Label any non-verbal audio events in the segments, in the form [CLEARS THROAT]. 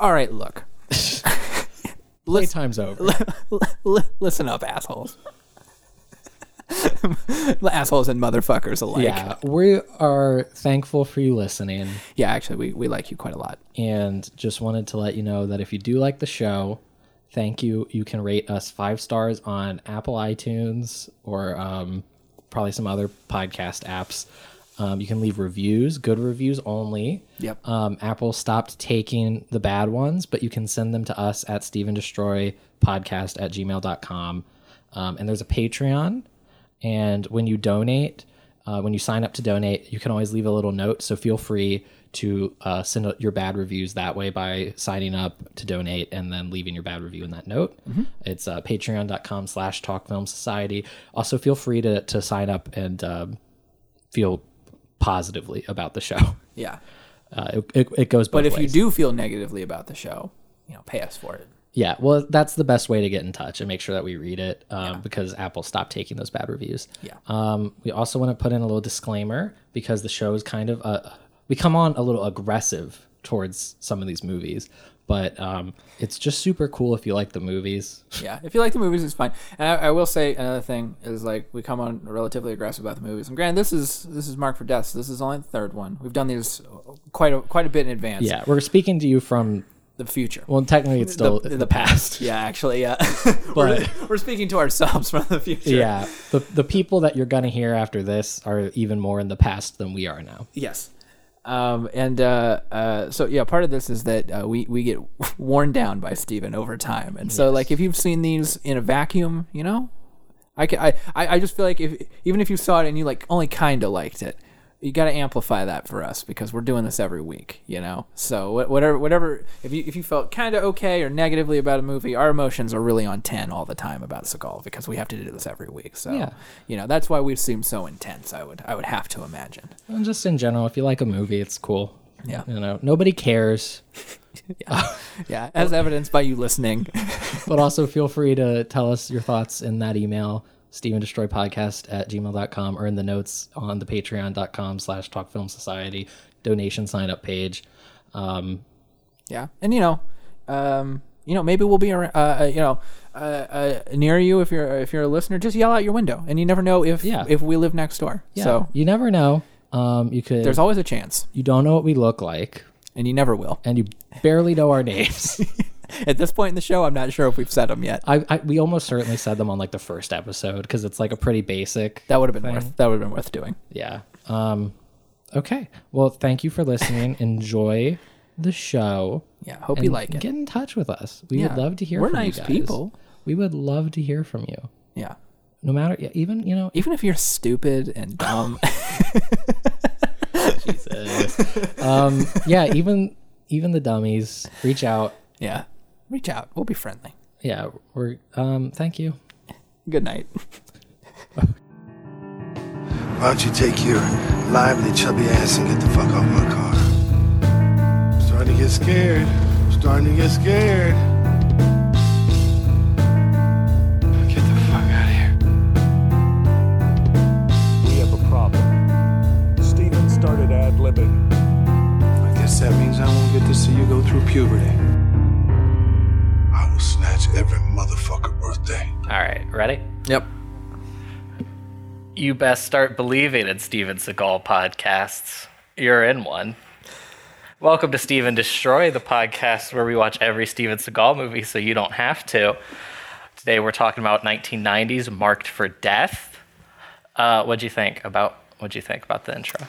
All right, look. [LAUGHS] Playtime's over. [LAUGHS] Listen up, assholes. [LAUGHS] assholes and motherfuckers alike. yeah, we are thankful for you listening Yeah, actually, we, we like you quite a lot. and just wanted to let you know that if you do like the show, thank you. You can rate us five stars on Apple iTunes or um, probably some other podcast apps. Um, you can leave reviews, good reviews only. Yep. Um, Apple stopped taking the bad ones, but you can send them to us at Steven Destroy podcast at gmail.com. Um, and there's a Patreon. And when you donate, uh, when you sign up to donate, you can always leave a little note. So feel free to uh, send out your bad reviews that way by signing up to donate and then leaving your bad review in that note. It's uh, patreon.com slash talk film society. Also, feel free to, to sign up and um, feel positively about the show. [LAUGHS] Yeah. Uh, it, it, it goes But if you do feel negatively about the show, you know, pay us for it. Yeah, well, that's the best way to get in touch and make sure that we read it um, because Apple stopped taking those bad reviews. Yeah. Um, we also want to put in a little disclaimer because the show is kind of uh, we come on a little aggressive towards some of these movies, but um, it's just super cool if you like the movies. [LAUGHS] Yeah, if you like the movies, it's fine. And I, I will say another thing is like we come on relatively aggressive about the movies. And granted, this is this is Marked for Death. So this is only the third one. We've done these quite a quite a bit in advance. Yeah, we're speaking to you from the future. well, technically it's still in the, past. [LAUGHS] Yeah, actually, yeah. [LAUGHS] we're, we're speaking to ourselves from the future. Yeah, the the people that you're gonna hear after this are even more in the past than we are now. Yes. Um, and uh, uh, so yeah, part of this is that uh, we we get [LAUGHS] worn down by Steven over time, and so like if you've seen these in a vacuum, you know, I, ca- I I I just feel like if even if you saw it and you like only kind of liked it, you got to amplify that for us because we're doing this every week, you know. So whatever whatever if you if you felt kind of okay or negatively about a movie, our emotions are really on ten all the time about Seagal because we have to do this every week. So Yeah. you know that's why we seem so intense. I would I would have to imagine. And just in general, if you like a movie, it's cool. Yeah. You know, nobody cares. [LAUGHS] yeah. Yeah, as evidenced by you listening. [LAUGHS] but also feel free to tell us your thoughts in that email Steven Destroy Podcast at gmail.com or in the notes on the patreon.com slash talk film society donation sign up page um, yeah, and you know, um, you know, maybe we'll be ar- uh, uh, you know uh, uh, near you if you're if you're a listener. Just yell out your window, and you never know if Yeah. if we live next door. yeah, So you never know um, you could there's always a chance, you don't know what we look like and you never will. and you barely know our names [LAUGHS] [LAUGHS] At this point in the show, I'm not sure if we've said them yet. I, I we almost certainly said them on like the first episode because it's like a pretty basic That would have been thing. worth that would have been worth doing. yeah um okay well thank you for listening enjoy the show Yeah, hope you like it. Get in touch with us. We Yeah. would love to hear We're from nice you guys. people. We would love to hear from you. Yeah, No matter, yeah, even you know, even if you're stupid and dumb. [LAUGHS] [LAUGHS] Jesus. um, yeah, even even the dummies reach out. yeah, reach out. We'll be friendly. Yeah, we're um, thank you. Good night. [LAUGHS] Why don't you take your lively, chubby ass and get the fuck off my car? I'm starting to get scared. I'm starting to get scared. Get the fuck out of here. We have a problem. Steven started ad libbing. I guess that means I won't get to see you go through puberty. I will snatch every motherfucker birthday. All right, ready? Yep. You best start believing in Steven Seagal podcasts. You're in one. Welcome to Steve 'N Destroy, the podcast where we watch every Steven Seagal movie so you don't have to. Today we're talking about 1990s Marked for Death. Uh, what'd you think about what'd you think about the intro?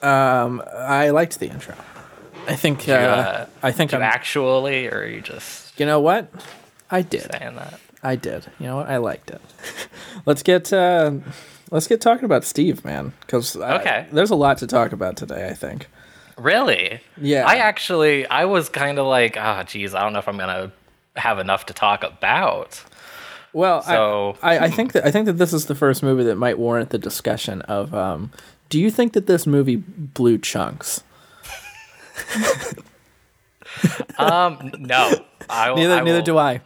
Um, I liked the intro. I think. Uh, uh, I think I'm. you actually, or are you just You know what? I did. saying that? I did. You know what? I liked it. [LAUGHS] let's get uh, let's get talking about Steve, man. Because Okay. there's a lot to talk about today. I think. Really? Yeah. I actually, I was kind of like, oh, geez, I don't know if I'm gonna have enough to talk about. Well, So- I, I, I think that I think that this is the first movie that might warrant the discussion of. Um, do you think that this movie blew chunks? [LAUGHS] Um, no. I, Neither I neither do I.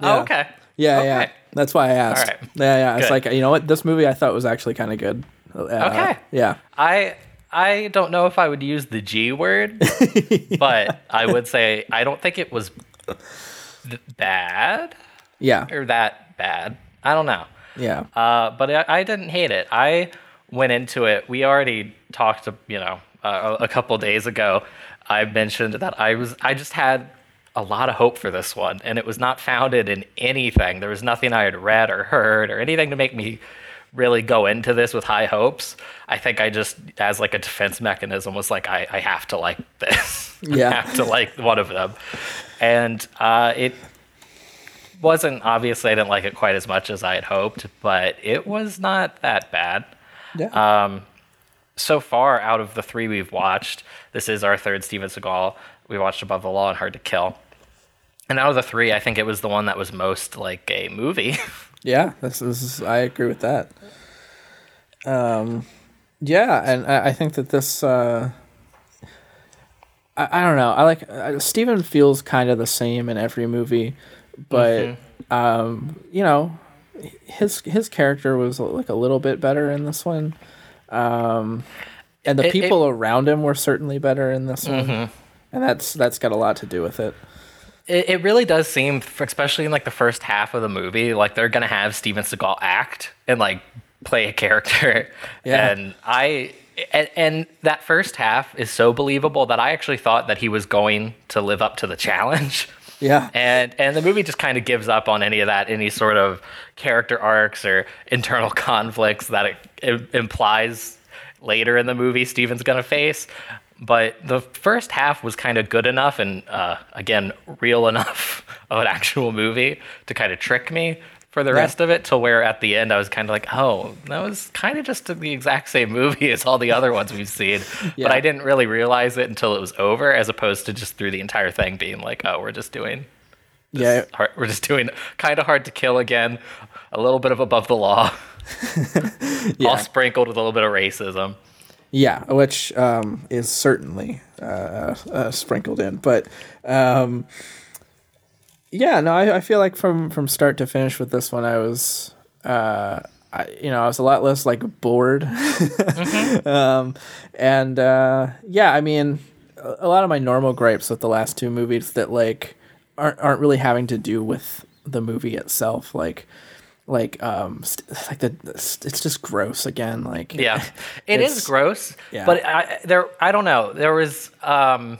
Oh, okay. Yeah, yeah. That's why I asked. Right. Yeah, yeah. It's like you know what? This movie I thought was actually kind of good. Uh, Okay. Yeah. I I don't know if I would use the G word, [LAUGHS] but I would say I don't think it was th- bad Yeah. or that bad. I don't know. Yeah. Uh, but I, I didn't hate it. I went into it. We already talked, you know, uh, a couple days ago. I mentioned that I was, I just had a lot of hope for this one, and it was not founded in anything. There was nothing I had read or heard or anything to make me really go into this with high hopes. I think I just, as like a defense mechanism, was like, I, I have to like [LAUGHS] this. Yeah. I have to like one of them, and uh, it wasn't obviously I didn't like it quite as much as I had hoped, but it was not that bad. Yeah. So far, out of the three we've watched, this is our third Steven Seagal. We watched Above the Law and Hard to Kill. And out of the three, I think it was the one that was most like a movie. [LAUGHS] Yeah, this is. I agree with that. Um, yeah, and I, I think that this. Uh, I, I don't know. I like uh, Steven feels kind of the same in every movie, but um, you know, his his character was like a little bit better in this one. Um, and the It- it- people around him were certainly better in this one, and that's that's got a lot to do with it. it, it really does seem, especially in like the first half of the movie, like they're gonna have Steven Seagal act and like play a [LAUGHS] character. Yeah. And I and, and that first half is so believable that I actually thought that he was going to live up to the challenge. [LAUGHS] Yeah. And and the movie just kind of gives up on any of that, any sort of character arcs or internal [LAUGHS] conflicts that it, it implies later in the movie Steven's gonna face. But the first half was kind of good enough and uh, again real [LAUGHS] enough of an actual movie to kind of trick me for the rest of it. To where at the end I was kind of like, oh, that was kind of just the exact same movie [LAUGHS] as all the other ones we've seen. Yeah. [LAUGHS] But I didn't really realize it until it was over, as opposed to just through the entire thing being like, oh, we're just doing Yeah. hard, we're just doing kind of hard to kill again, a little bit of above the law, [LAUGHS] yeah. all sprinkled with a little bit of racism. Yeah, which um, is certainly uh, uh, sprinkled in, but um, yeah, no, I, I feel like from from start to finish with this one, I was, uh, I, you know, I was a lot less like bored, [LAUGHS] um, and uh, yeah, I mean, a, lot of my normal gripes with the last two movies that like aren't aren't really having to do with the movie itself, like. Like um, st- like the it's just gross again. Like Yeah, [LAUGHS] it is gross, yeah. but I, there, I don't know. There was, um,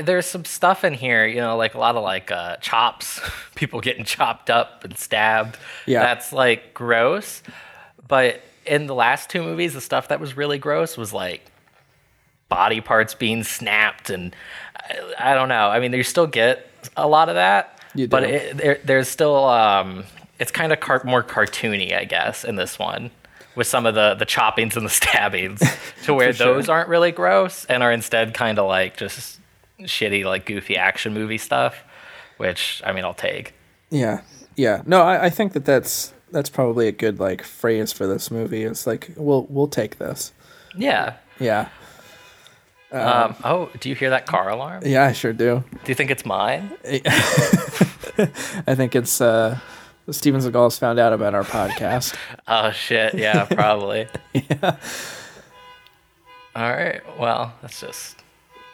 there's some stuff in here, you know, like a lot of like uh, chops, [LAUGHS] people getting chopped up and stabbed. Yeah. that's like gross. But in the last two movies, the stuff that was really gross was like body parts being snapped, and I, I don't know. I mean, you still get a lot of that, You but do. it, there, there's still um, it's kind of car- more cartoony, I guess, in this one with some of the the choppings and the [LAUGHS] stabbings, [LAUGHS] to where sure. those aren't really gross and are instead kind of like just shitty, like goofy action movie stuff. Which I mean, I'll take. Yeah, yeah. No, I, I think that that's that's probably a good like phrase for this movie. It's like we'll we'll take this. Yeah. Yeah, Um, oh, do you hear that car alarm? yeah, I sure do. Do you think it's mine? [LAUGHS] I think it's uh, Steven Seagal's found out about our podcast. [LAUGHS] Oh shit! Yeah, probably. [LAUGHS] yeah. All right. Well, that's just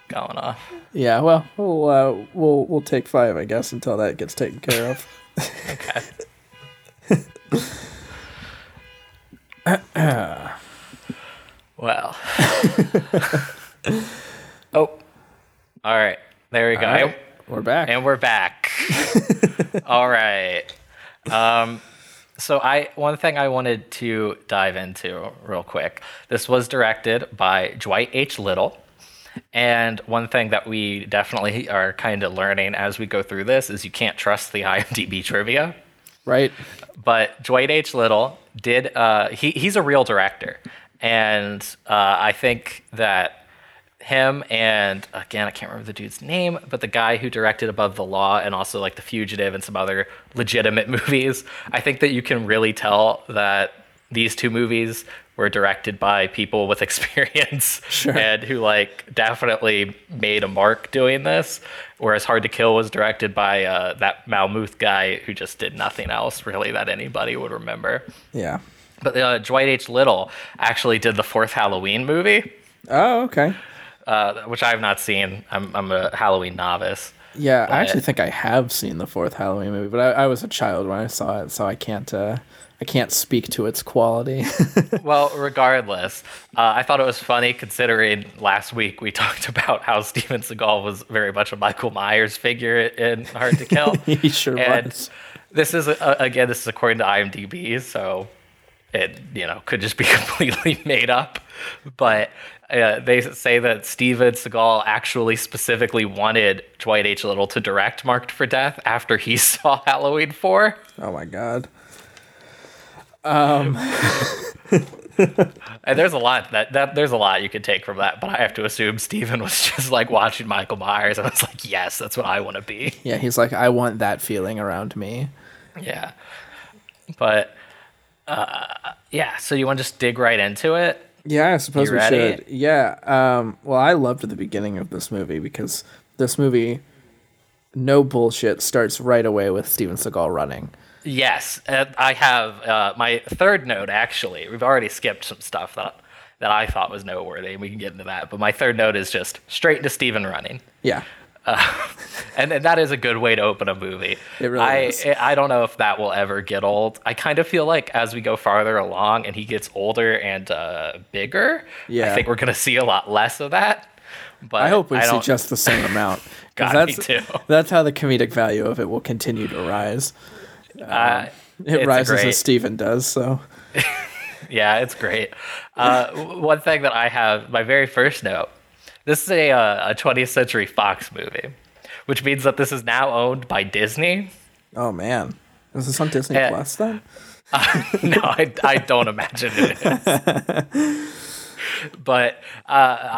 going off. Yeah, well, we'll uh, we'll we'll take five, I guess, until that gets taken care of. okay. [LAUGHS] Well. oh. All right. There we go. Right, we're back. And we're back. [LAUGHS] All right. Um, so I one thing I wanted to dive into real quick. This was directed by Dwight H. Little. And one thing that we definitely are kind of learning as we go through this is you can't trust the [LAUGHS] IMDb trivia right? but Dwight H. Little did. Uh, he he's a real director, and uh, I think that him and again I can't remember the dude's name, but the guy who directed Above the Law and also like The Fugitive and some other legitimate [LAUGHS] movies. I think that you can really tell that these two movies were directed by people with [LAUGHS] experience Sure. and who like definitely made a mark doing this whereas hard to kill was directed by uh, that malmuth guy who just did nothing else really that anybody would remember Yeah, But uh, Dwight H. Little actually did the fourth Halloween movie, Oh, okay. uh, which I have not seen. I'm, I'm a Halloween novice. Yeah, I actually think I have seen the fourth Halloween movie, but I, I was a child when I saw it, so I can't uh, I can't speak to its quality. [LAUGHS] Well, regardless, uh, I thought it was funny considering last week we [LAUGHS] talked about how Steven Seagal was very much a Michael Myers figure in Hard to Kill. [LAUGHS] he sure and was. this is uh, again, this is according to IMDb, so it you know could just be completely made up. But uh, they say that Steven Seagal actually specifically wanted Dwight H. Little to direct Marked for Death after he saw Halloween Four. Oh my god. [LAUGHS] And there's a lot that, that there's a lot you could take from that, but I have to assume Steven was [LAUGHS] just like watching Michael Myers and was like, yes, that's what I want to be. Yeah, he's like, I want that feeling around me. Yeah. But uh, yeah, so you want to just dig right into it? Yeah, I suppose You we ready? should. Yeah. Um, well, I loved the beginning of this movie because this movie, no bullshit, starts right away with Steven Seagal running. Yes, I have uh, my third note. Actually, we've already skipped some stuff that that I thought was noteworthy, and we can get into that. But my third note is just straight to Steven running. Yeah. [LAUGHS] and, and that is a good way to open a movie. It really I, is. I don't know if that will ever get old. I kind of feel like as we go farther along and he gets older and uh, bigger, Yeah. I think we're going to see a lot less of that. But I hope we see just the same amount. [LAUGHS] God, me too. That's how the comedic value of it will continue to rise. Uh, It rises great- as Steven does, so. [LAUGHS] Yeah, it's great. Uh, one thing that I have, my very first note, this is a, uh, a 20th Century Fox movie, which means that this is now owned by Disney. Oh, man. Is this on Disney Yeah. Plus then? [LAUGHS] no, I, I don't imagine it is. [LAUGHS] but uh,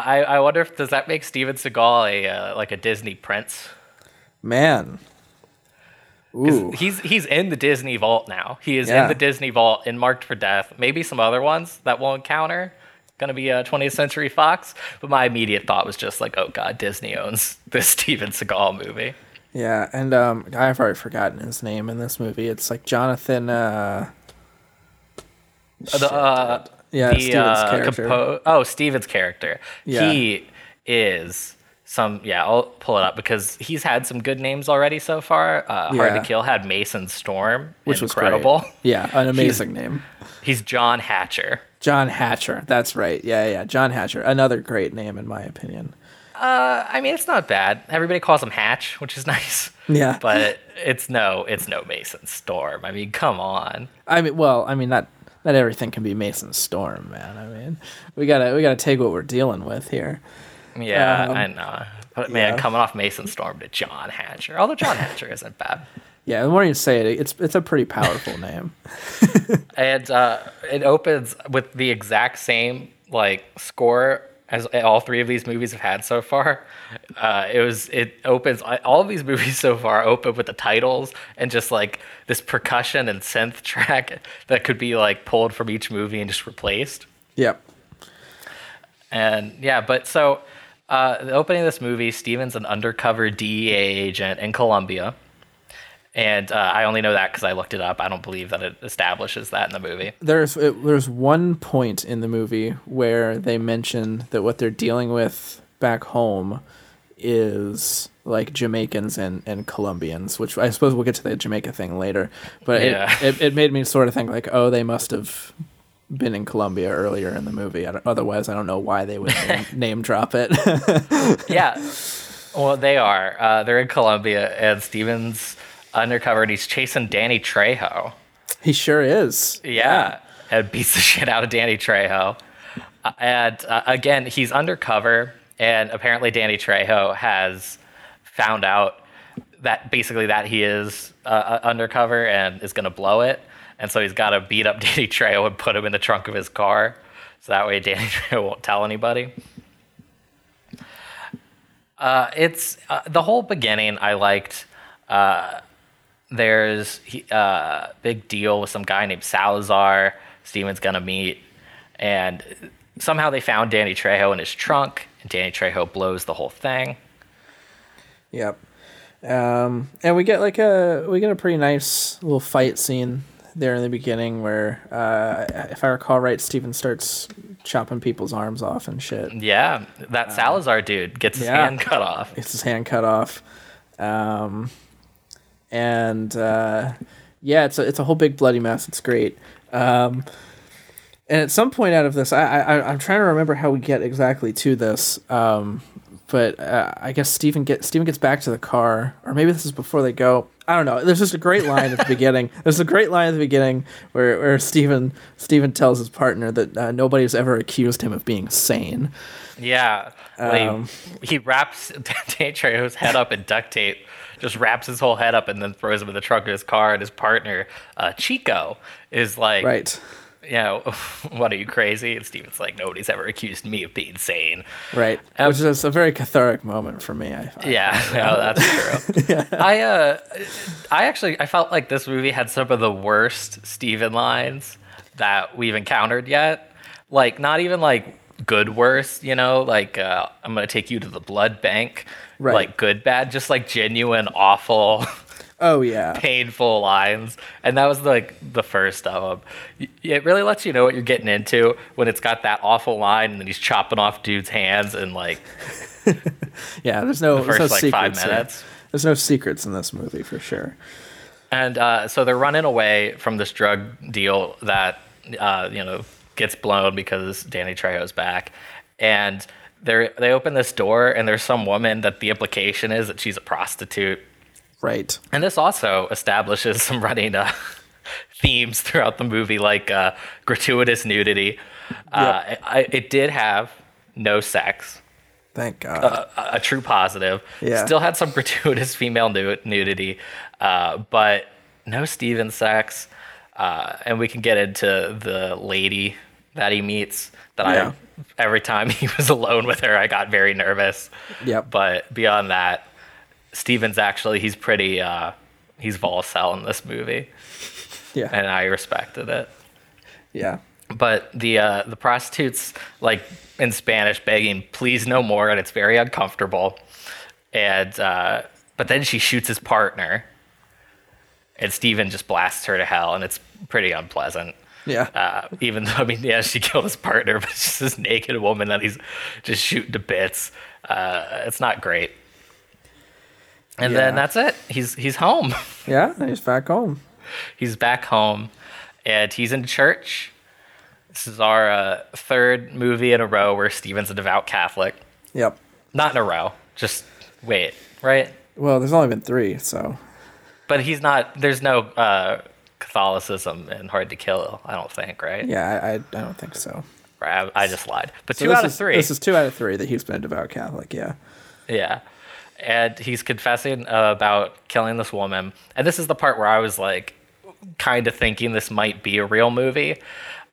I, I wonder if does that make Steven Seagal a uh, like a Disney prince? Man. Ooh. He's he's in the Disney vault now. He is Yeah. in the Disney vault and marked for death. Maybe some other ones that we'll encounter. Gonna be a 20th Century Fox. But my immediate thought was just like, oh god, Disney owns [LAUGHS] this Steven Seagal movie. Yeah, and um, I've already forgotten his name in this movie. It's like Jonathan. Uh, The, uh, yeah, the, Steven's uh, character. compo- oh, Steven's character. Yeah. He is some. Yeah, I'll pull it up because he's had some good names already so far. Uh, Hard to Kill had Mason Storm, which was incredible. Yeah, an [LAUGHS] amazing name. He's John Hatcher. John Hatcher. That's right. Yeah, yeah. John Hatcher. Another great name in my opinion. Uh, I mean, it's not bad. Everybody calls him Hatch, which is [LAUGHS] nice. Yeah. But it's no, it's no Mason Storm. I mean, come on. I mean, well, I mean not not everything can be Mason Storm, man. I mean, we gotta we gotta take what we're dealing with here. Yeah, Um, I know. But man, yeah. coming off Mason Storm to John Hatcher, although John [LAUGHS] Hatcher isn't bad. Yeah, the more you say it, it's it's a pretty powerful name. [LAUGHS] and uh, it opens with the exact same like score as all three of these movies have had so far. Uh, it was it opens all of these movies so far open with the titles and just like this percussion and synth [LAUGHS] track that could be like pulled from each movie and just replaced. Yep. And yeah, but so uh, the opening of this movie, Steven's an undercover DEA agent in Colombia. And uh, I only know that because I looked it up. I don't believe that it establishes that in the movie. There's it, there's one point in the movie where they mention that what they're dealing with back home is like Jamaicans and, and Colombians, which I suppose we'll get to the Jamaica thing later. But Yeah. it, it, it made me sort of think like, oh, they must have been in Colombia earlier in the movie. I don't, otherwise, I don't know why they would name, [LAUGHS] name drop it. [LAUGHS] yeah. Well, they are. Uh, they're in Colombia, and Steven's undercover, and he's chasing Danny Trejo. he sure is. Yeah, and beats the [LAUGHS] shit out of Danny Trejo. Uh, and uh, again, he's undercover, and apparently Danny Trejo has found out that basically that he is uh, uh, undercover and is going to blow it, and so he's got to beat up [LAUGHS] Danny Trejo and put him in the trunk of his car, so that way Danny [LAUGHS] Trejo won't tell anybody. Uh, it's uh, the whole beginning. I liked. Uh, there's a uh, big deal with some guy named Salazar. Steven's gonna meet, and somehow they found Danny Trejo in his trunk, and Danny Trejo blows the whole thing. Yep. Um, and we get like a we get a pretty nice little fight scene there in the beginning where, uh, if I recall right, Steven starts chopping people's arms off and shit. Yeah, that Salazar dude gets his yeah. hand cut off. Gets his hand cut off. Um, and uh, yeah, it's a, it's a whole big bloody mess. It's great. Um, and at some point out of this, I, I I'm trying to remember how we get exactly to this. Um, but uh, I guess Steven get Steven gets back to the car, or maybe this is before they go. I don't know. There's just a great line at the beginning. [LAUGHS] There's a great line at the beginning where where Steven Steven tells his partner that uh, nobody's ever accused him of being sane. Yeah, like, Um, he wraps [LAUGHS] Danny head up in duct tape, just wraps his whole head up, and then throws him in the trunk of his car. And his partner, uh, Chico, is like, Right. You know, [LAUGHS] what are you crazy? And Steven's like, nobody's ever accused me of being sane. Right. Um, Which is a very cathartic moment for me. I, I Yeah, [LAUGHS] no, that's true. [LAUGHS] I uh, I actually I felt like this movie had some of the worst Steven lines that we've encountered yet. Like not even like good worst, you know, like uh, I'm gonna take you to the blood bank. Right. Like good bad, just like genuine awful, Oh yeah. painful lines, and that was like the first of them. It really lets you know what you're getting into when it's got that awful line, and then he's chopping off dudes' hands and like [LAUGHS] Yeah. There's no the there's no first like five secrets here. There's no secrets in this movie for sure. And uh, so they're running away from this drug deal that uh, you know gets blown because Danny Trejo's back, and they they open this door and there's some woman that the implication is that she's a prostitute, Right. and this also establishes some running uh, [LAUGHS] themes throughout the movie, like uh, gratuitous nudity. Uh, I, it did have no sex, Thank God. a, a true positive. Yeah. Still had some [LAUGHS] gratuitous female nu- nudity, uh, but no Steven sex. Uh, and we can get into the lady that he meets. That Yeah. I every time [LAUGHS] he was alone with her, I got very nervous. Yep. But beyond that, Steven's actually he's pretty uh, he's Volcel in this movie, yeah. and I respected it yeah. but the uh, the prostitutes like in Spanish begging, "Please no more," and it's very uncomfortable. And uh, but then she shoots his partner, and Steven just blasts her to hell, and it's pretty unpleasant. Yeah. Uh, even though I mean, yeah, she [LAUGHS] killed his partner, but just this naked woman that he's just shooting to bits. Uh, it's not great. And then that's it. He's he's home. [LAUGHS] yeah. He's back home. he's back home and he's in church. This is our uh, third movie in a row where Steven's a devout Catholic. Yep. Not in a row, just wait, right? Well, there's only been three, so But he's not, there's no uh, Catholicism in Hard to Kill, I don't think, right? yeah, I, I, I don't think so. Right, I, I just lied. But So two out of is- three. This is two out of three that he's been a devout Catholic. Yeah. Yeah. And he's confessing uh, about killing this woman. And this is the part where I was like, kind of thinking this might be a real movie.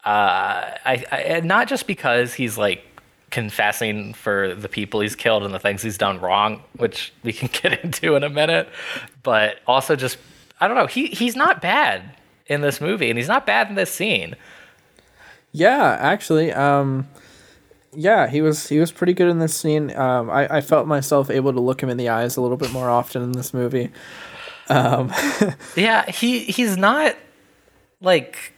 Uh, I, I not just because he's like confessing for the people he's killed and the things he's done wrong, which we can [LAUGHS] get into in a minute, but also just I don't know. He he's not bad in this movie, and he's not bad in this scene. Yeah, actually, um, yeah, he was he was pretty good in this scene. Um, I, I felt myself able to look him in the eyes a little bit more often in this movie. Um, [LAUGHS] Yeah, he he's not like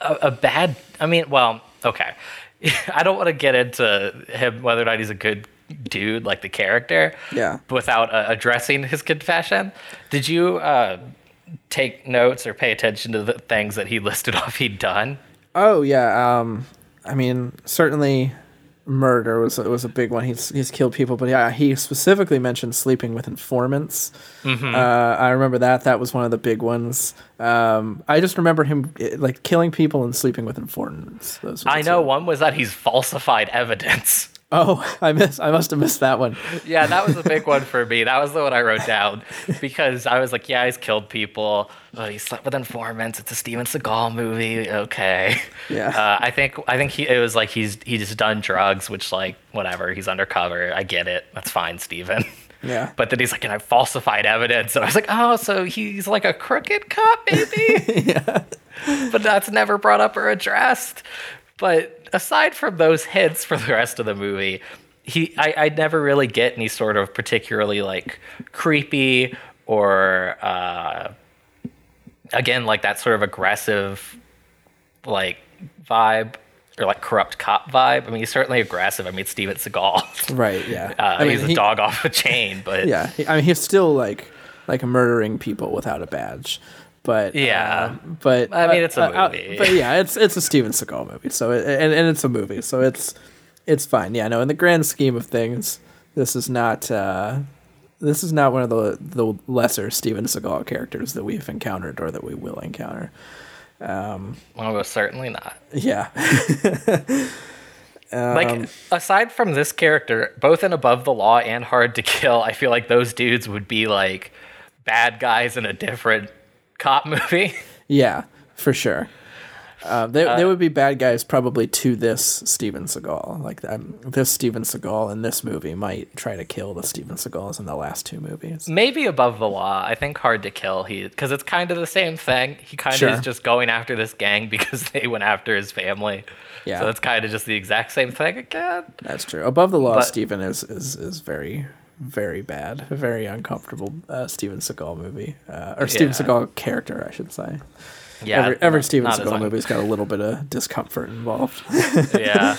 a, a bad. I mean, well, okay. [LAUGHS] I don't want to get into him whether or not he's a good dude, like the character. Yeah. Without uh, addressing his confession, did you uh, take notes or pay attention to the things that he [LAUGHS] listed off he'd done? Oh yeah, um, I mean certainly murder was was a big one. He's he's killed people, but yeah, he specifically mentioned sleeping with informants. Mm-hmm. Uh, I remember that. That was one of the big ones. Um, I just remember him eh, like killing people and sleeping with informants. Those I know two. one was that he's falsified evidence. [LAUGHS] Oh, I miss. I must have missed that one. Yeah, that was a big [LAUGHS] one for me. That was the one I wrote down because I was like, yeah, he's killed people. Oh, he slept with informants. It's a Steven Seagal movie. Okay. Yeah. Uh, I think I think he it was like he's he just done drugs, which like whatever. He's undercover. I get it. That's fine, Steven. Yeah. [LAUGHS] But then he's like, and I falsified evidence, and I was like, oh, so he's like a crooked cop, maybe. [LAUGHS] yeah. But that's never brought up or addressed. But aside from those hints for the rest of the movie, he I, I never really get any sort of particularly like creepy or uh, again, like that sort of aggressive, like vibe or like corrupt cop vibe. I mean, he's certainly aggressive. I mean, Steven Seagal. [LAUGHS] Right. Yeah. Uh, I mean, he's a he- dog off a chain, but [LAUGHS] Yeah. I mean, he's still like like murdering people without a badge. But Yeah. uh, but I mean, it's a uh, uh, movie. but yeah, it's it's a Steven Seagal movie. So it, and and it's a movie, so it's it's fine. Yeah. No, in the grand scheme of things, this is not. This is not one of the the lesser Steven Seagal characters that we've encountered or that we will encounter. Um, almost certainly not. Yeah, [LAUGHS] like Um, aside from this character, both in Above the Law and Hard to Kill, I feel like those dudes would be like bad guys in a different cop [LAUGHS] movie. yeah, for sure. Uh, they they would be bad guys probably to this Steven Seagal. Like um, this Steven Seagal in this movie might try to kill the Steven Seagals in the last two movies. Maybe Above the Law. I think Hard to Kill. He because it's kind of the same thing. He kind of Sure. is just going after this gang [LAUGHS] because they went after his family. Yeah. So it's kind of just the exact same thing again. That's true. Above the law, But- Steven is, is is very very bad, a very uncomfortable uh, Steven Seagal movie, uh, or Steven Yeah. Seagal character, I should say. Yeah. every every not, Steven not Seagal movie's got a little bit of discomfort involved. [LAUGHS] yeah.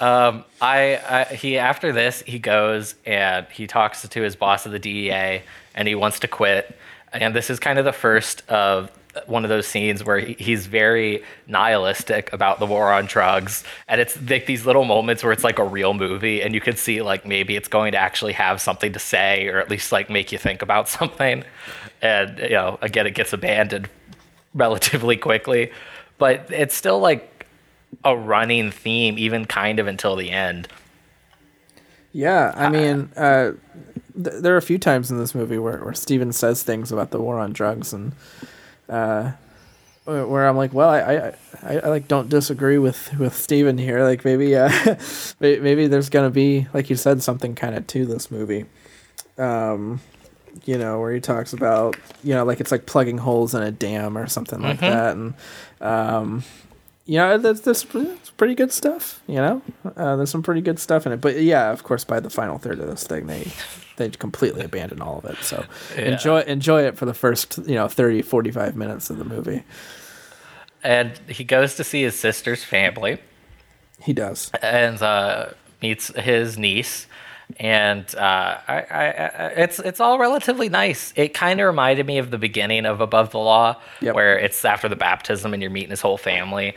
Um, I, I he after this he goes and he talks to his boss of the DEA and he wants to quit. And this is kind of the first of one of those scenes where he, he's very nihilistic about the war on drugs. And it's like these little moments where it's like a real movie and you can see like maybe it's going to actually have something to say or at least like make you think about [LAUGHS] something. And you know, again it gets abandoned relatively quickly. But it's still like a running theme, even kind of until the end. Yeah, I mean, uh, th- there are a few times in this movie where, where Steven says things about the war on drugs, and uh, where where I'm like, well, I, I, I, I like don't disagree with with Steven here. Like maybe, uh, [LAUGHS] maybe there's gonna be, like you said, something kind of to this movie. Um, you know, where he talks about, you know, like it's like plugging holes in a dam or something like that, and um, you know, there's this pretty good stuff. You know, uh, there's some pretty good stuff in it. But yeah, of course, by the final third of this thing, they they completely abandon all of it. So enjoy enjoy it for the first you know 30, 45 minutes of the movie. And he goes to see his sister's family He does. and uh, meets his niece. And uh, I, I, it's it's all relatively nice. It kind of reminded me of the beginning of Above the Law, Yep. where it's after the baptism and you're meeting his whole family.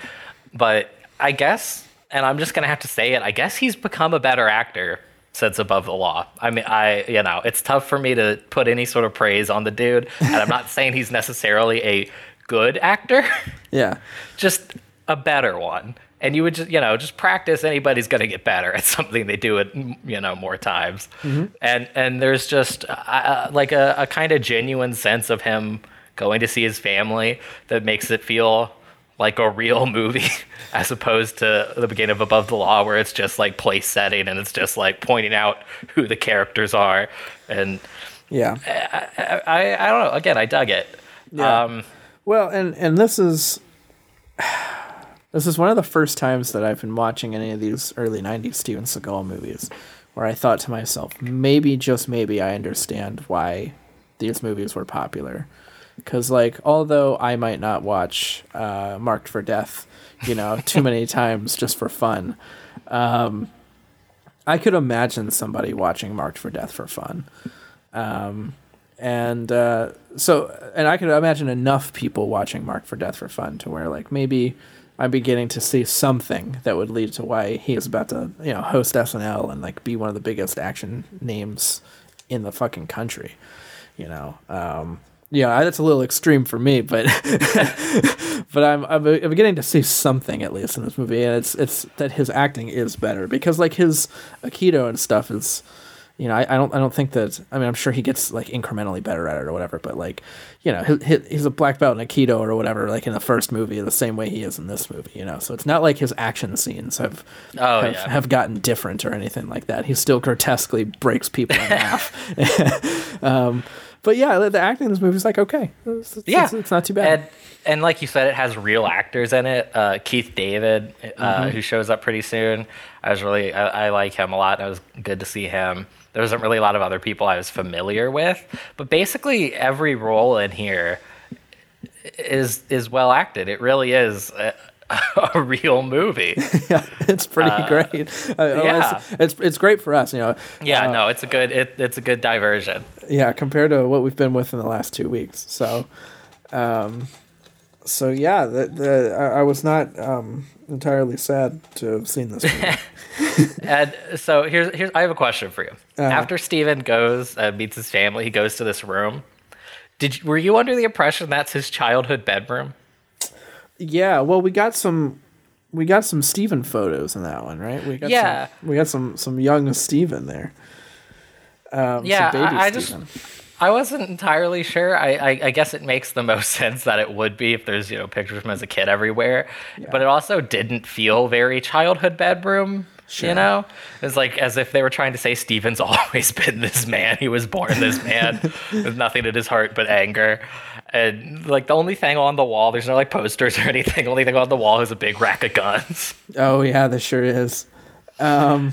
But I guess, and I'm just gonna have to say it. I guess he's become a better actor since Above the Law. I mean, I you know, it's tough for me to put any sort of praise on the dude, and I'm not [LAUGHS] saying he's necessarily a good actor. Yeah. [LAUGHS] just a better one. And you would just, you know, just practice. Anybody's going to get better at [LAUGHS] something. They do it, you know, more times. And and there's just uh, uh, like a, a kind of genuine sense of him going to see his family that makes it feel like a real [LAUGHS] movie, [LAUGHS] as opposed to the beginning of Above the Law, where it's just like place setting and it's just like pointing out who the characters are. And Yeah. I, I, I don't know. Again, I dug it. Yeah. Um, Well, and and this is this is one of the first times that I've been watching any of these early '90s Steven Seagal movies, where I thought to myself, maybe just maybe I understand why these movies were popular, because like although I might not watch uh, Marked for Death, you know, too many [LAUGHS] times just for fun, um, I could imagine somebody watching Marked for Death for fun. And uh, so and I could imagine enough people watching Marked for Death for fun to where like maybe I'm beginning to see something that would lead to why he is about to you know host SNL and like be one of the biggest action names in the fucking country, you know. Um, yeah, that's a little extreme for me, but [LAUGHS] but I'm, I'm I'm beginning to see something at least in this movie, and it's it's that his acting is better because like his Aikido and stuff is you know, I, I don't I don't think that I mean I'm sure he gets like incrementally better at it or whatever, but like you know he, he, he's a black belt in Aikido or whatever like in the first movie the same way he is in this movie, you know. So it's not like his action scenes have Oh, have, yeah. have gotten different or anything like that. He still grotesquely breaks people in half. [LAUGHS] [LAUGHS] um, but yeah, the- acting in this movie is like okay, it's, it's- yeah, it's, it's not too bad. And, and like you said, it has real actors in it. Uh, Keith David, uh, who shows up pretty soon. I was really, I, I like him a lot. And It was good to see him. There wasn't really a lot of other people I was familiar with, but basically every role in here is is well acted. It really is [LAUGHS] a, real movie. [LAUGHS] yeah, it's pretty great. Uh, yeah. it's, it's it's great for us, you know. Yeah, no, it's a good it, it's a good diversion. Yeah, compared to what we've been with in the last two weeks. So, um, so yeah, the, the I, I was not um, entirely sad to have seen this movie. [LAUGHS] And so here's here's I have a question for you. After Steven goes and meets his family, he goes to this room. Did you, were you under the impression that's his childhood bedroom? Yeah, well, we got some. We got some Steven photos in that one, right? We got Yeah. some, we got some some young Steven there. Um, Yeah, baby I, I just I wasn't entirely sure. I, I I guess it makes the most [LAUGHS] sense that it would be if there's you know pictures of him as a kid everywhere, but it also didn't feel very childhood bedroom. Sure. You know, it's like as if they were trying to say Steven's [LAUGHS] always been this man. He was born this man [LAUGHS] with nothing in his heart but anger. And like the only thing on the wall, there's no like posters or [LAUGHS] anything. The only thing on the wall is a big rack of guns. Oh yeah, there sure is. Um,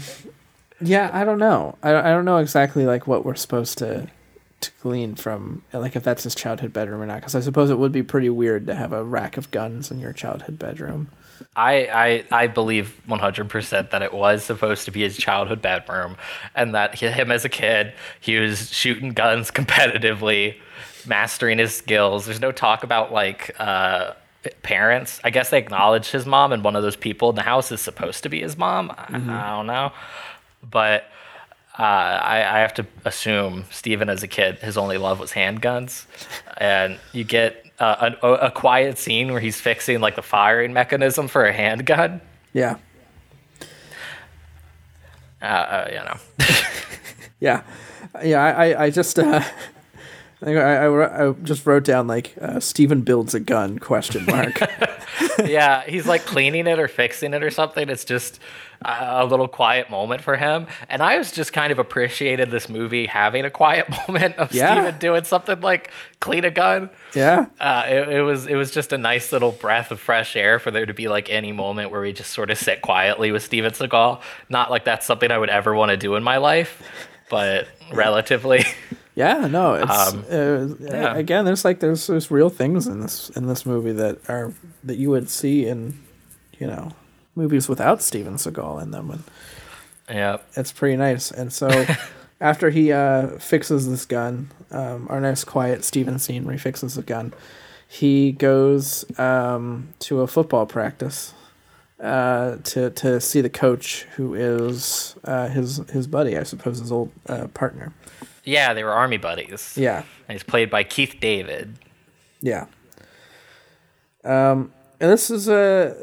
yeah, I don't know. I, I don't know exactly like what we're supposed to to glean from like if that's his childhood bedroom or not. Because I suppose it would be pretty weird to have a rack of guns in your childhood bedroom. I, I I believe 100% that it was supposed to be his childhood bedroom, and that he- him as a kid, he was shooting guns [LAUGHS] competitively, mastering his skills. There's no talk about like uh, parents. I guess they acknowledge his mom, and one of those people in the house is supposed to be his mom. I, I don't know, but. Uh, I, I have to assume Steven, as a kid, his only love was handguns, and you get uh, a, a quiet scene where he's fixing like the firing mechanism for a handgun. Yeah, Uh, uh, you know, [LAUGHS] yeah, yeah. I I, I just uh, I, I, I I just wrote down like uh, Steven builds a gun question [LAUGHS] mark. yeah, he's like cleaning it or fixing it or something. It's just a, a little quiet moment for him, and I was just kind of appreciated this movie having a quiet [LAUGHS] moment of Yeah. Steven doing something like clean a gun. yeah, Uh, it, it was it was just a nice little breath of fresh air for there to be like any moment where we just sort of sit quietly with Steven Seagal. Not like that's something I would ever want to do in my life, but [LAUGHS] relatively. Yeah. No, it's Um, uh, yeah. again. There's like there's there's real things in this in this movie that are that you would see in you know movies without Steven Seagal in them, and yeah. it's pretty nice. And so [LAUGHS] after he uh, fixes this gun, um, our nice quiet Steven scene where he fixes the gun, he goes um, to a football practice uh, to to see the coach who is uh, his his buddy, I suppose, his old uh, partner. Yeah, they were army buddies. Yeah, And he's played by Keith David. yeah. Um, and this is a,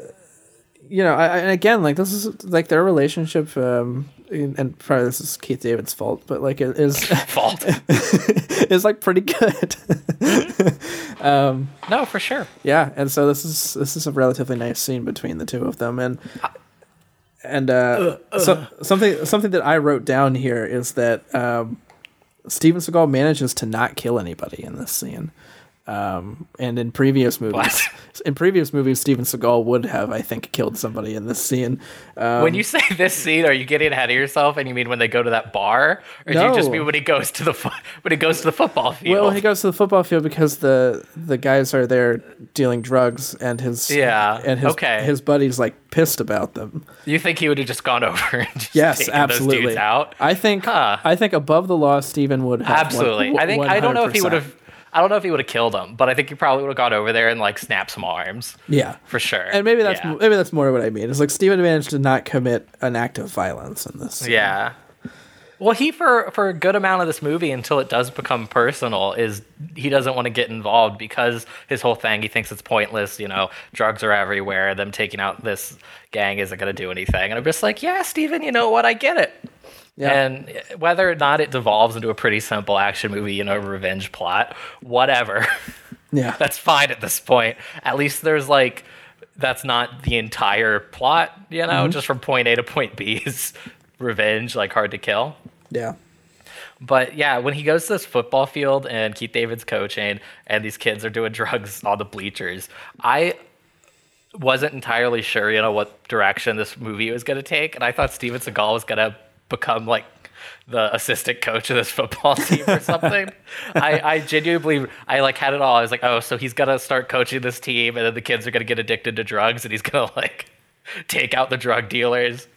you know, I, I- and again, like this is like their relationship. Um, and probably this is Keith David's fault, but like it is [LAUGHS] [LAUGHS] Fault. is like pretty good. [LAUGHS] um, no, for sure. yeah, and so this is this is a relatively nice scene between the two of them, and and uh, so, something something that I wrote down here is that um, Steven Seagal manages to not kill anybody in this scene. Um, and in previous movies, [LAUGHS] in previous movies, Steven Seagal would have, I think, killed somebody in this scene. Um, when you say [LAUGHS] this scene, are you getting ahead of yourself? And you mean when they go to that bar, or do you just mean when he goes to the fo- when he goes to the football field? well, he goes to the football field because the the guys are there dealing drugs, and his Yeah, and his okay. his buddy's like pissed about them. you think he would have just gone [LAUGHS] over and just Yes, taken those absolutely. dudes out? I think Huh. I think above the law, Steven would have Absolutely. one- I think I don't know if he would have. I don't know if he would have killed him, but I think he probably would have gone over there and like snapped some arms Yeah, for sure. and maybe that's yeah. maybe that's more what I mean. It's like Steven managed to not commit an act of violence in this. Yeah. Well, he for for a good amount of this movie until it does become personal is he doesn't want to get involved because his whole thing he thinks it's pointless. You know, drugs are everywhere. Them taking out this gang isn't going to do anything. And I'm just like, yeah, Steven, you know what? I get it. Yeah. And whether or not it devolves into a pretty simple action movie, you know, revenge plot, whatever, [LAUGHS] yeah, that's fine at this point. At least there's like, that's not the entire plot, you know, mm-hmm. just from point A to point B is revenge, like hard to kill. yeah, But yeah, when he goes to this football field and Keith David's coaching and these kids are doing [LAUGHS] drugs on the bleachers, I wasn't entirely sure, you know, what direction this movie was going to take. And I thought Steven Seagal was going to become like the assistant coach of this football team or [LAUGHS] something. I, I genuinely I like had it all. I was like, oh, so he's gonna start coaching this team, and then the kids are gonna get addicted to drugs, and he's gonna [LAUGHS] like take out the drug dealers.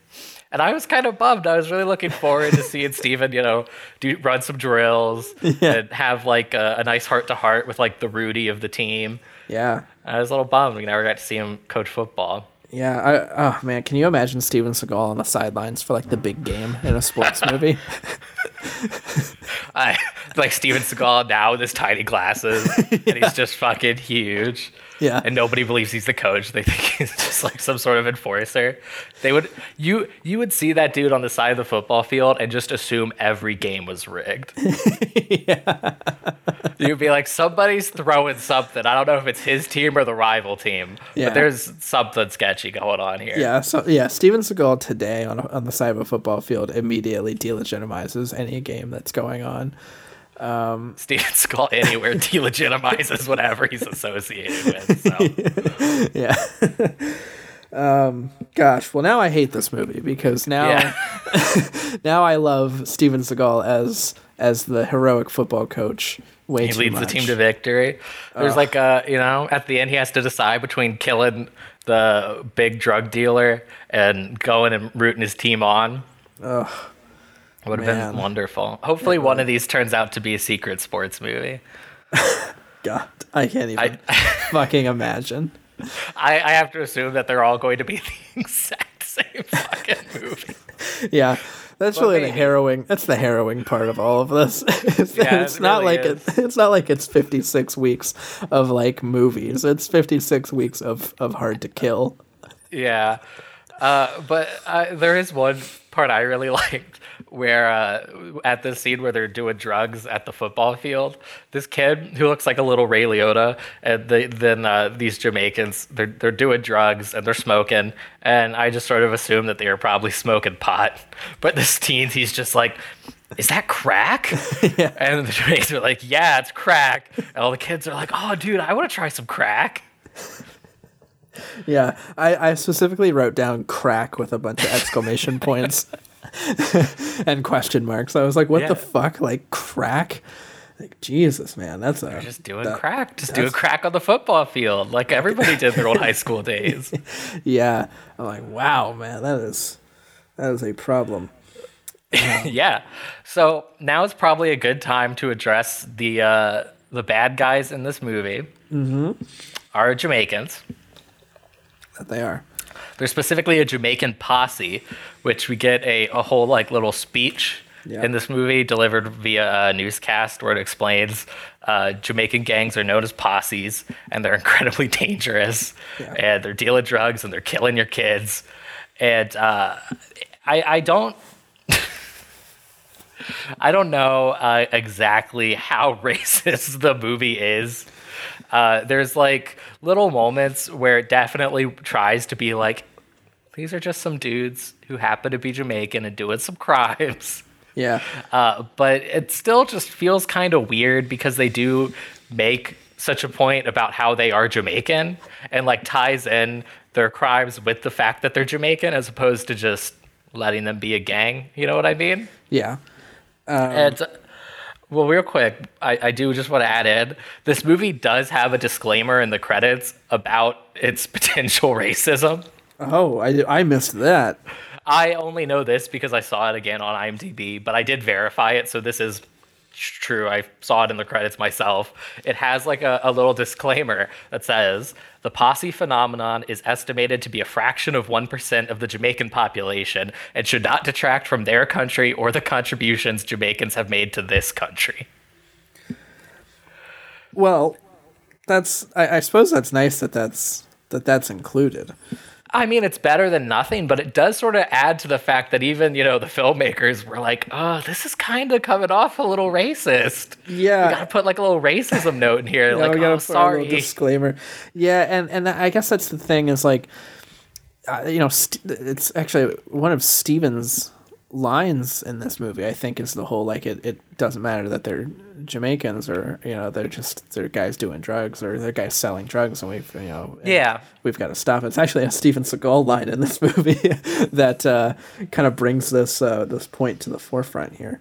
And I was kind of bummed. I was really looking forward to seeing [LAUGHS] Steven, you know, do run some drills and have like a, a nice heart to heart with like the Rudy of the team. Yeah. I was a little bummed we never got to see him coach football. Yeah, I, oh man, can you imagine Steven Seagal on the sidelines for like the big game in a sports [LAUGHS] movie? I like Steven Seagal now with his tiny glasses, and he's [LAUGHS] just fucking huge. Yeah. and nobody believes he's the coach. They think he's just like some sort of enforcer. They would you you would see that dude on the side of the football field and just assume every game was rigged. [LAUGHS] You'd be like, somebody's throwing something. I don't know if it's his team or the rival team, Yeah. but there's something sketchy going on here. yeah, so yeah, Steven Seagal today on on the side of a football field immediately delegitimizes any game that's going on. [LAUGHS] Steven Seagal anywhere delegitimizes whatever he's associated with. So. [LAUGHS] Yeah. um, gosh, well now I hate this movie because now Yeah. [LAUGHS] now I love Steven Seagal as as the heroic football coach. Way he leads the team to victory. There's like a, you know, at the end he has to decide between killing the big drug dealer and going and rooting his team on. Ugh. Would have been wonderful. Hopefully, one of these turns out to be a secret sports movie. [LAUGHS] God, I can't even I, [LAUGHS] fucking imagine. I, I have to assume that they're all going to be [LAUGHS] the exact same fucking movie. Yeah. That's Well, really the harrowing. That's the harrowing part of all of this. it's Yeah, it's it not really like it, it's not like it's 56 weeks of like movies. It's 56 weeks of of hard to kill. Yeah, uh, but uh, there is one part I really liked where uh, at this scene where they're doing drugs at the football field, this kid who looks like a little Ray Liotta, and they, then uh, these Jamaicans they're they're doing drugs and they're smoking, and I just sort of assumed that they were probably smoking pot, [LAUGHS] but this teen he's just like. Is that crack? [LAUGHS] And the Jamaicans are like, yeah, it's crack. And all the kids are like, oh, dude, I want to try some crack. Yeah, I, I specifically wrote down crack with a bunch of exclamation points [LAUGHS] [LAUGHS] and question marks. I was like, what the fuck? Like crack? Like Jesus, man, that's a just doing that- crack, just doing crack on the football field, like [LAUGHS] everybody did their old high school days. [LAUGHS] Yeah, I'm like, wow, man, that is that is a problem. yeah. So now is probably a good time to address the uh, the bad guys in this movie. Mm-hmm. Are Jamaicans. That they are. They're specifically a Jamaican posse, which we get a, a whole like little speech Yeah. in this movie delivered via a newscast where it explains uh, Jamaican gangs are known as posses and they're [LAUGHS] incredibly dangerous and they're dealing drugs and they're killing your kids. And uh, I, I don't. [LAUGHS] I don't know uh, exactly how [LAUGHS] racist the movie is. Uh, there's like little moments where it definitely tries to be like, these are just some dudes who happen to be Jamaican and doing some crimes. Yeah, Uh, but it still just feels kind of weird because they do make such a point about how they are Jamaican and like ties in their crimes with the fact that they're Jamaican as opposed to just letting them be a gang. You know what I mean? yeah. And uh, well, real quick, I, I do just want to add in this movie does have a disclaimer in the credits about its [LAUGHS] potential racism. Oh, I I missed that. I only know this because I saw it again on IMDb, but I did verify it, so this is true. I saw it in the credits myself. It has like a, a little disclaimer that says the posse phenomenon is estimated to be a fraction of 1% of the Jamaican population and should not detract from their country or the contributions Jamaicans have made to this country. Well, that's I, I suppose that's nice that that's that that's included. I mean, it's better than nothing, but it does sort of add to the fact that even, you know, the filmmakers were like, oh, this is kind of coming off a little racist. Yeah. We gotta put like a little racism note in here. [LAUGHS] Like, oh, put our little sorry. disclaimer. Yeah, and and I guess that's the thing is like, uh, you know, st- it's actually one of Steven's lines in this movie. I think is the whole like it. It doesn't matter that they're Jamaicans or you know they're just they're guys doing drugs or they're guys selling drugs and we've you know Yeah. we've got to stop. It's actually a Steven Seagal line in this [LAUGHS] movie that uh, kind of brings this uh, this point to the forefront here.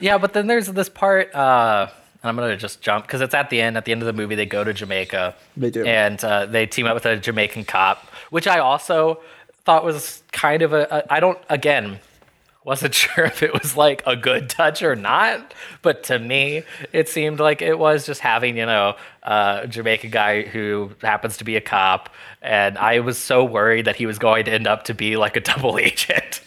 Yeah, but then there's this part. Uh, and I'm gonna just jump because it's at the end. At the end of the movie, they go to Jamaica. They do. and uh, they team up with a Jamaican cop, which I also thought was kind of a. a I don't again wasn't [LAUGHS] sure if it was like a good touch or not, but to me, it seemed like it was just having you know a Jamaican guy who happens to be a cop, and I was so worried that he was going to end up to be like a [LAUGHS] double agent.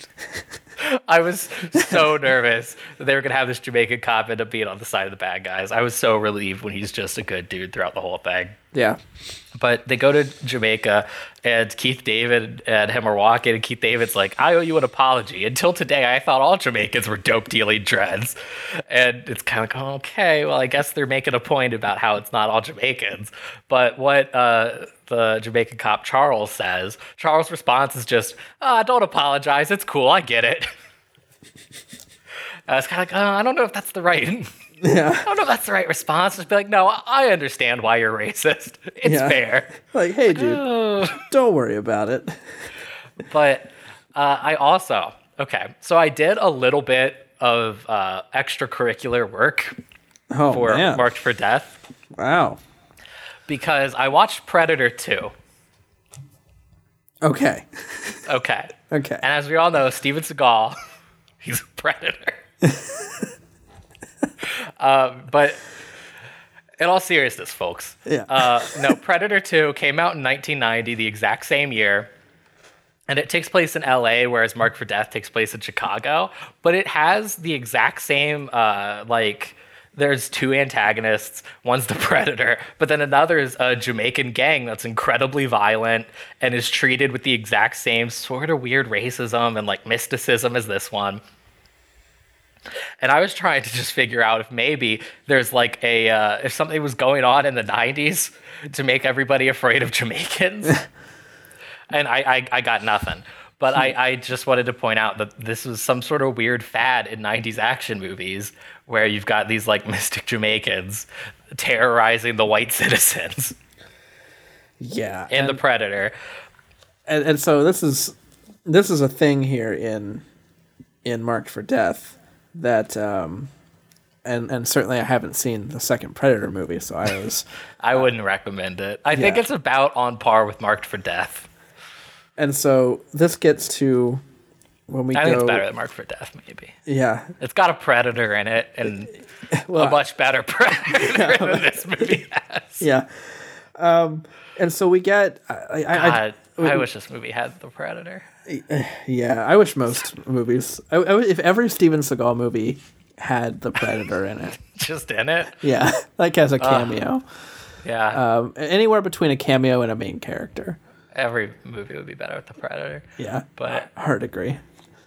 I was so [LAUGHS] nervous that they were gonna have this Jamaican cop end up being on the side of the bad guys. I was so relieved when he's just a good dude throughout the whole thing. Yeah, But they go to Jamaica, and Keith David and him are walking, and Keith David's like, "I owe you an apology." Until today, I thought all Jamaicans were dope dealing dreads, and it's kind of like, okay, well, I guess they're making a point about how it's not all Jamaicans. But what uh, the Jamaican cop Charles says, Charles' response is just, "Ah, "Don't apologize. It's cool. I get it." [LAUGHS] I was kind of like, oh, I don't know if that's the right. I don't know if that's the right response. Just be like, no, I understand why you're racist. [LAUGHS] It's Yeah. fair. [LAUGHS] like hey dude, Oh. don't worry about it. [LAUGHS] But uh, I also okay. So I did a little bit of uh, extracurricular work Oh for man, Marked for Death wow. because I watched Predator 2. Okay, Okay. okay. And as we all know, Steven Seagal, he's a predator. Um, [LAUGHS] but in all seriousness, folks, Yeah. uh, no, Predator 2 came out in 1990, the exact same year. And it takes place in LA, whereas Marked for Death takes place in Chicago. But it has the exact same, uh, like, there's two antagonists. One's the Predator, but then another is a Jamaican gang that's incredibly violent and is treated with the exact same sort of weird racism and like mysticism as this one. And I was trying to just figure out if maybe there's like a uh, if something was going on in the '90s to make everybody afraid of Jamaicans, [LAUGHS] and I, I I got nothing. But I, I just wanted to point out that this was some sort of weird fad in 90s action movies where you've got these like mystic Jamaicans terrorizing the white [LAUGHS] citizens yeah, and the predator. and, and so this is this is a thing here in in Marked for Death that um and and certainly I haven't seen the second Predator movie, so I was [LAUGHS] I wouldn't recommend it. I think it's about on par with Marked for Death. and so this gets to when we I go think it's better than Marked for Death, maybe. yeah It's got a predator in it and [LAUGHS] well, a much better [LAUGHS] predator than this movie has. yeah um and so we get I, I, I, God, I wish this movie had the predator. [SIGHS] yeah I wish most movies I, I, if every Steven Seagal movie had the Predator in it [LAUGHS] Just in it. yeah [LAUGHS] like as a cameo Yeah. um anywhere between a cameo and a main character Every movie would be better with the predator. yeah But hard agree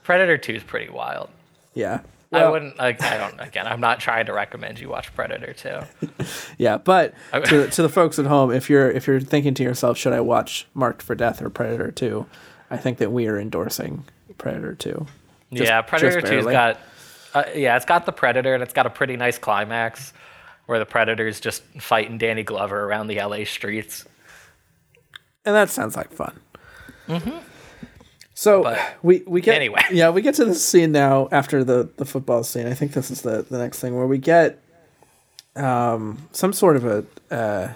Predator 2 is pretty wild. yeah I wouldn't like I don't again, I'm not trying to recommend you watch Predator 2. [LAUGHS] Yeah, but to, to the folks at home, if you're if you're thinking to yourself, should I watch Marked for Death or Predator Two? I think that we are endorsing Predator Two. Just- yeah, Predator Two's got uh, yeah, it's got the predator and it's got a pretty nice climax where the predator's just fighting Danny Glover around the LA streets. and that sounds like fun. So But we we get anyway. [LAUGHS] yeah we get to this scene now after the the football scene. I think this is the the next thing where we get um some sort of a uh,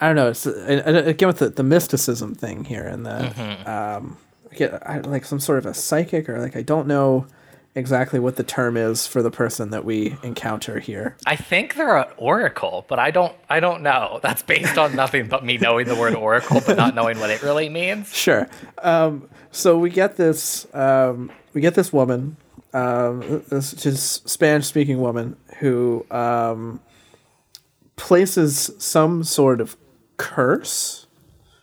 I don't know. It's again with the, the mysticism thing here and the Mm-hmm. um get I, like some sort of a psychic or like I don't know exactly what the term is for the person that we encounter here. I think they're an oracle, but I don't I don't know. [LAUGHS] That's based on nothing but me knowing the word oracle but not knowing what it really means. [LAUGHS] Sure. Um, so we get this um, we get this woman, um, this just Spanish speaking woman who um, places some sort of curse.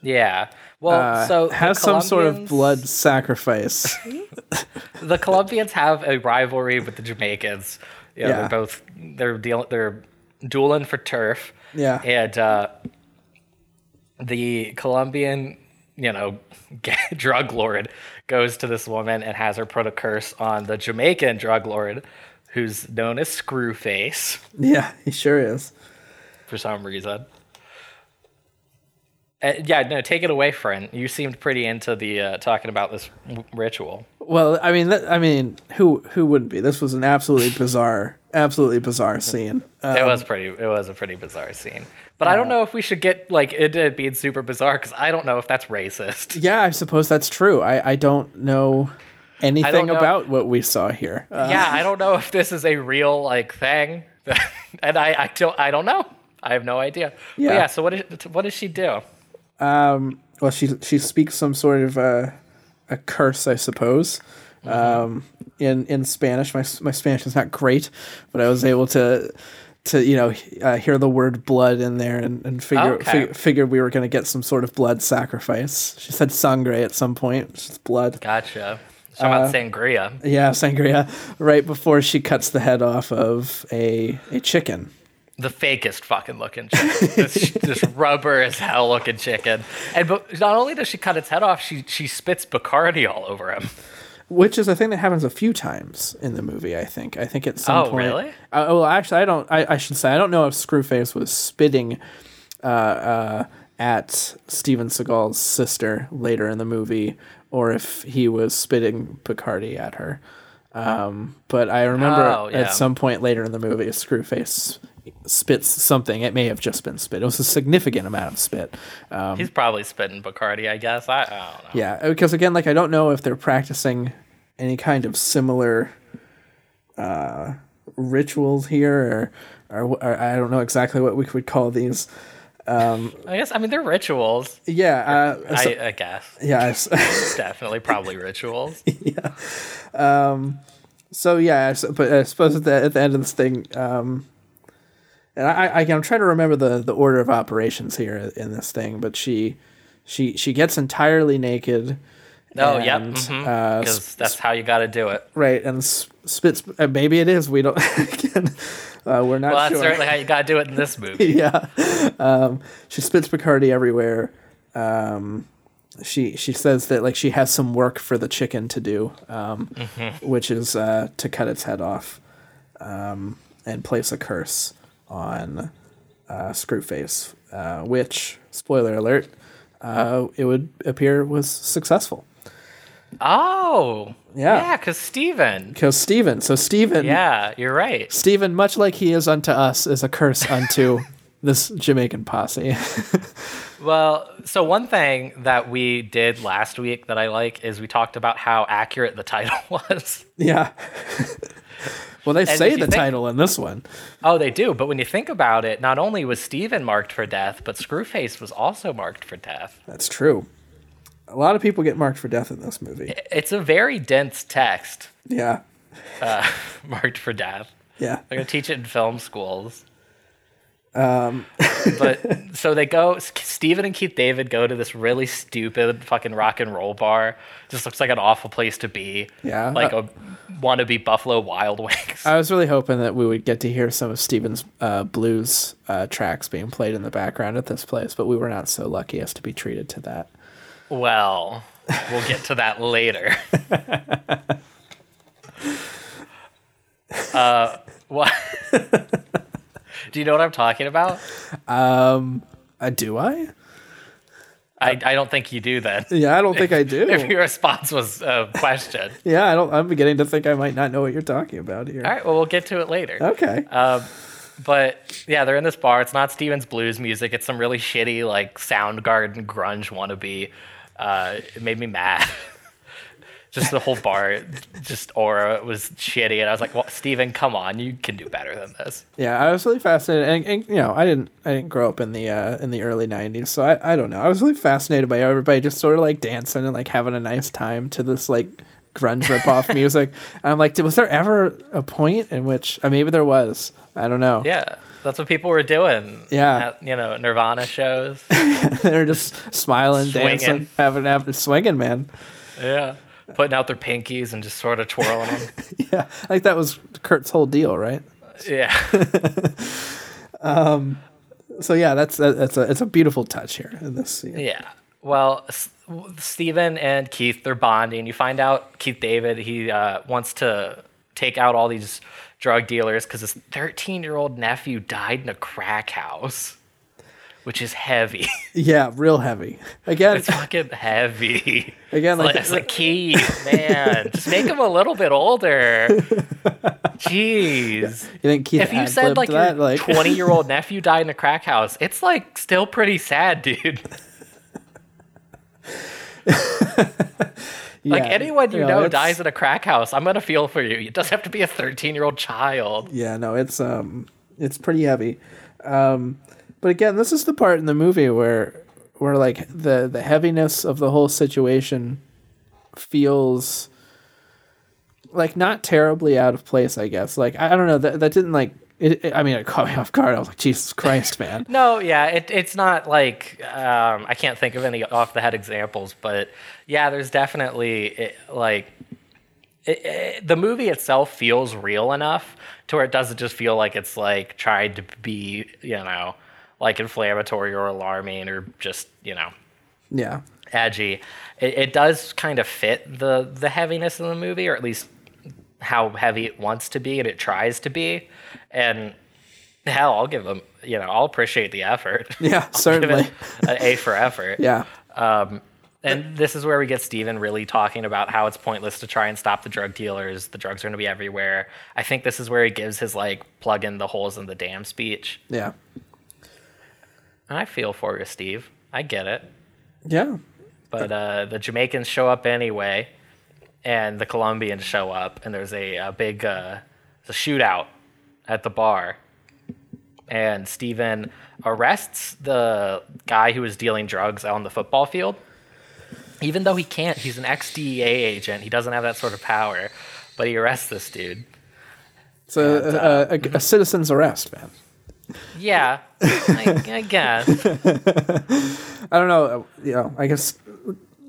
Yeah. Well, Uh, so has some sort of blood sacrifice. [LAUGHS] the Colombians have a rivalry with the Jamaicans. You know, Yeah. They're both they're dealing they're dueling for turf. Yeah. And uh, the Colombian, you know, [LAUGHS] drug lord goes to this woman and has her put a curse on the Jamaican drug lord, who's known as Screwface Yeah, he sure is. for some reason. Uh, yeah, no, take it away, friend. You seemed pretty into the uh, talking about this w- ritual. Well, I mean, that, I mean, who who wouldn't be? This was an absolutely bizarre, absolutely bizarre scene. Uh, it was pretty. It was a pretty bizarre scene. But I don't know if we should get like into it being super bizarre because I don't know if that's racist. yeah, I suppose that's true. I I don't know anything know. about what we saw here. Uh, yeah, I don't know if this is a real like thing, [LAUGHS] and I I don't I don't know. I have no idea. Yeah. Yeah. yeah. So what is what does she do? Well, she she speaks some sort of uh, a curse, I suppose. Um, in in Spanish, my my Spanish is not great, but I was able to to you know uh, hear the word blood in there and, and figure, Okay. fig- figured we were going to get some sort of blood sacrifice. She said sangre at some point, which blood. Gotcha. So about sangria. Yeah, sangria. Right before she cuts the head off of a a chicken. The fakest fucking looking chicken. this, [LAUGHS] this rubber as hell looking chicken. And but not only does she cut its head off, she she spits Bacardi all over him. which is a thing that happens a few times in the movie. I think. I think at some Oh, point. really? Uh, well, actually, I don't. I, I should say I don't know if Screwface was spitting uh, uh, at Steven Seagal's sister later in the movie, or if he was spitting Bacardi at her. Um, but I remember Oh, yeah. at some point later in the movie, Screwface spits something. It may have just been spit. It was a significant amount of spit. Um, He's probably spitting Bacardi, I guess. I, I don't know. yeah, because again, like I don't know if they're practicing any kind of similar uh, rituals here, or, or, or I don't know exactly what we would call these. I guess I mean they're rituals. Yeah, uh, so- I, I guess yeah. [LAUGHS] Definitely probably rituals. [LAUGHS] Yeah. Um, So yeah, so, but I suppose at the at the end of this thing, um, and I, I I'm trying to remember the the order of operations here in this thing, but she she she gets entirely naked. Oh, yep. and, Because uh, that's how you got to do it. right and spits uh, maybe it is we don't [LAUGHS] again, uh, we're not Well, that's sure certainly how you got to do it in this [LAUGHS] movie. yeah um, she spits bacardi everywhere um, she she says that like she has some work for the chicken to do um, Mm-hmm. which is uh, to cut its head off um, and place a curse on uh, screwface uh, which spoiler alert uh, it would appear was successful Oh, Yeah. yeah, because Steven. because Steven so Steven Yeah, you're right. Steven, much like he is unto us, is a curse unto [LAUGHS] this Jamaican posse. [LAUGHS] Well, so one thing that we did last week that I like is we talked about how accurate the title [LAUGHS] was. yeah. well, they if say the think- title in this one. Oh, they do. But when you think about it, not only was Steven marked for death, but Screwface was also marked for death. That's true. A lot of people get marked for death in this movie. It's a very dense text Yeah. [LAUGHS] marked for death. Yeah. They're gonna teach it in film schools. Um, [LAUGHS] but so they go. Steven and Keith David go to this really stupid fucking rock and roll bar. Just looks like an awful place to be. Yeah. like a wannabe Buffalo Wild Wings. I was really hoping that we would get to hear some of Steven's uh, blues uh, tracks being played in the background at this place, but we were not so lucky as to be treated to that. Well, we'll get to that later. [LAUGHS] uh, what? [LAUGHS] Do you know what I'm talking about? Uh, do I? I, I don't think you do then. Yeah, I don't think I do. [LAUGHS] If your response was a question. yeah, I don't. I'm beginning to think I might not know what you're talking about here. All right, well, we'll get to it later. Okay. But yeah, they're in this bar. It's not Steven's blues music. It's some really shitty, like Soundgarden grunge wannabe. Uh, it made me mad. [LAUGHS] just the whole bar, just aura was shitty, and I was like, "Well, Steven, come on, you can do better than this." Yeah, I was really fascinated, and, and you know, I didn't, I didn't grow up in the uh, in the early '90s, so I, I don't know. I was really fascinated by everybody just sort of like dancing and like having a nice time to this like grunge ripoff [LAUGHS] music. And I'm like, did, was there ever a point in which uh, maybe there was? I don't know. Yeah, that's what people were doing. Yeah. at, you know, Nirvana shows. [LAUGHS] They're just smiling, dancing, having having swinging, man. yeah, putting out their pinkies and just sort of twirling them. [LAUGHS] Yeah, I think that was Kurt's whole deal, right? Yeah. [LAUGHS] So yeah, that's that's a it's a beautiful touch here in this scene. Yeah. Well, S- Steven and Keith, they're bonding. You find out Keith David, he uh, wants to take out all these drug dealers because his 13 year old nephew died in a crack house, which is heavy. [LAUGHS] Yeah, real heavy. Again, it's fucking heavy. [LAUGHS] Again, it's like- like, it's like [LAUGHS] Keith, man, just make him a little bit older. Jeez. you think Keith If you said like that? your like 20 year old nephew died in a crack house, it's like still pretty sad, dude. Like yeah, anyone you know it's- dies in a crack house, I'm gonna feel for you. It doesn't have to be a 13 year old child. Yeah, no, it's um, it's pretty heavy. Um, but again, this is the part in the movie where where like the the heaviness of the whole situation feels like not terribly out of place. I guess. Like I, I don't know that that didn't like. It, it- I mean, it caught me off guard. I was like, Jesus Christ, [LAUGHS] man. No, yeah, it, it's not like um, I can't think of any off the head examples, but yeah, there's definitely it, like it, it, the movie itself feels real enough to where it doesn't just feel like it's like tried to be, you know, like inflammatory or alarming or just, you know, Yeah. edgy. It, it does kind of fit the the heaviness of the movie, or at least how heavy it wants to be and it tries to be. And hell, I'll give them. You know, I'll appreciate the effort. [LAUGHS] Yeah, certainly. an A for effort. [LAUGHS] Yeah. Um, and this is where we get Steven really talking about how it's pointless to try and stop the drug dealers. The drugs are going to be everywhere. I think this is where he gives his like plug in the holes in the dam speech. Yeah. And I feel for you, Steve. I get it. Yeah. But uh, the Jamaicans show up anyway, and the Colombians show up, and there's a, a big uh, a shootout at the bar. And Steven arrests the guy who was dealing drugs on the football field. Even though he can't, he's an ex DEA agent. He doesn't have that sort of power, but he arrests this dude. So uh, a, a citizen's arrest, man. Yeah, I, I guess. [LAUGHS] I don't know. uh, You know, I guess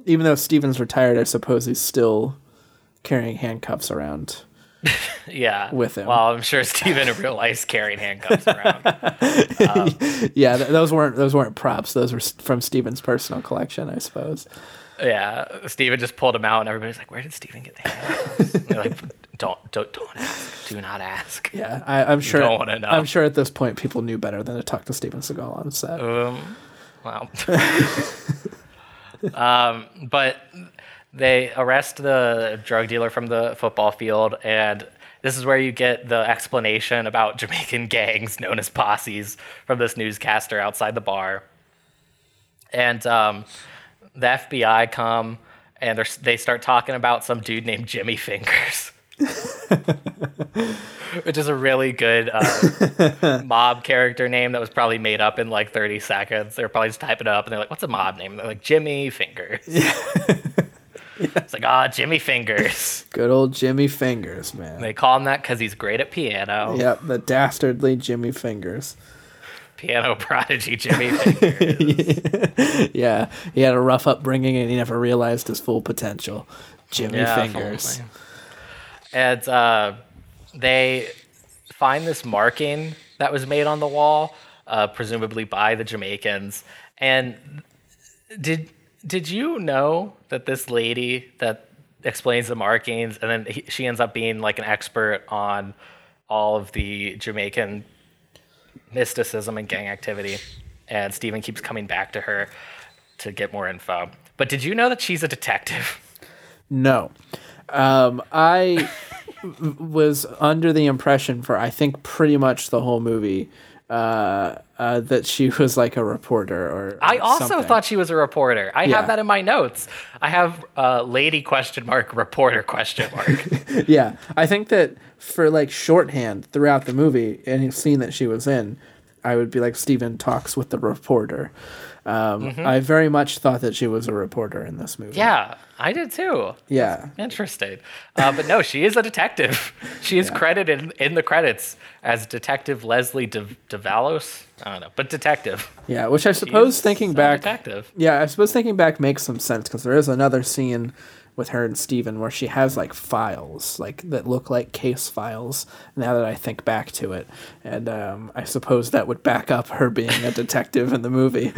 even though Steven's retired, I suppose he's still carrying handcuffs around. [LAUGHS] Yeah. With him. Well, I'm sure Steven in real life's carrying handcuffs around. [LAUGHS] Yeah, th- those weren't those weren't props. Those were from Steven's personal collection, I suppose. Yeah, Steven just pulled him out, and everybody's like, "Where did Steven get the handcuffs?" They're like, [LAUGHS] "Don't, don't, don't ask. Do not ask." Yeah, I, I'm sure. don't wanna know. I'm sure at this point people knew better than to talk to Steven Seagal on set. Um, wow. Um, but they arrest the drug dealer from the football field, and this is where you get the explanation about [LAUGHS] Jamaican gangs known as posses from this newscaster outside the bar. And um, the FBI come and they start talking about some dude named Jimmy Fingers. [LAUGHS] Which is a really good uh, [LAUGHS] mob character name that was probably made up in like 30 seconds. They're probably just typing it up and they're like, what's a mob name? And they're like, Jimmy Fingers. [LAUGHS] It's like, ah, Jimmy Fingers. Good old Jimmy Fingers, man. They call him that because he's great at piano. Yep, the dastardly Jimmy Fingers. Piano [LAUGHS] prodigy Jimmy Fingers. Yeah, he had a rough upbringing and he never realized his full potential. Jimmy Yeah, Fingers. And uh, they find this marking that was made on the wall, uh, presumably by the Jamaicans. And did did you know that this lady that explains the markings, and then he, she ends up being like an expert on all of the Jamaican mysticism and gang activity, and Steven keeps coming back to her to get more info. But did you know that she's a detective? No. Um, I was under the impression for I think pretty much the whole movie uh, uh, that she was like a reporter or. I also something. thought she was a reporter. I Yeah. have that in my notes. I have uh, lady question mark reporter question mark. [LAUGHS] Yeah, I think that for like shorthand throughout the movie, any scene that she was in, I would be like Steven talks with the reporter. Um, I very much thought that she was a reporter in this movie. Mm-hmm. yeah, I did too. Yeah. Interesting. Uh, but no, she is a detective. [LAUGHS] She is credited in the credits as Detective Leslie De- DeValos. I don't know, but detective. Yeah, which I suppose thinking back, detective. yeah, I suppose thinking back makes some sense because there is another scene with her and Steven where she has like files like that look like case files. Now that I think back to it, and um, I suppose that would back up her being a [LAUGHS] detective in the movie.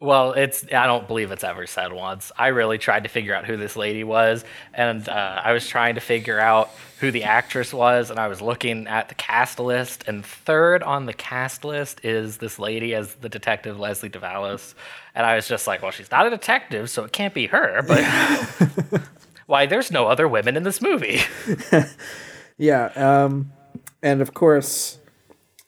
Well, it's I don't believe it's ever said once. I really tried to figure out who this lady was, and uh, I was trying to figure out who the actress was, and I was looking at the cast list, and third on the cast list is this lady as the detective Leslie DeValis, and I was just like, well, she's not a detective, so it can't be her. But [LAUGHS] why? There's no other women in this movie. [LAUGHS] Yeah, um, and of course,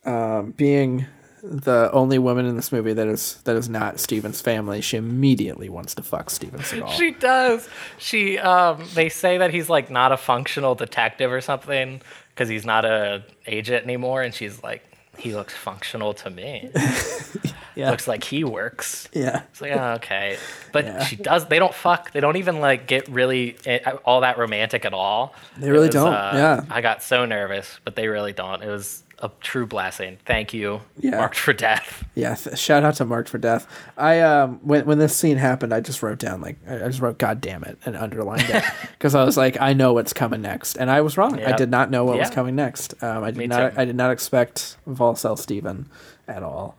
um, being the only woman in this movie that is that is not Steven's family, she immediately wants to fuck Steven [LAUGHS] Seagal. She does. She um they say that he's like not a functional detective or something because he's not a agent anymore and she's like he looks functional to me. [LAUGHS] yeah, Looks like he works. yeah, It's like, oh, okay. But Yeah. she does they don't fuck. They don't even like get really eh, all that romantic at all. They really was, don't, uh, yeah. I got so nervous, but they really don't. It was a true blessing. Thank you. Yeah. Marked for death. yeah. th- shout out to Marked for Death. I um when when this scene happened, I just wrote down like I just wrote "God damn it" and underlined it [LAUGHS] because I was like, I know what's coming next, and I was wrong. I did not know what was coming next. Um, I did Me not. too. I did not expect Volcel Steven at all.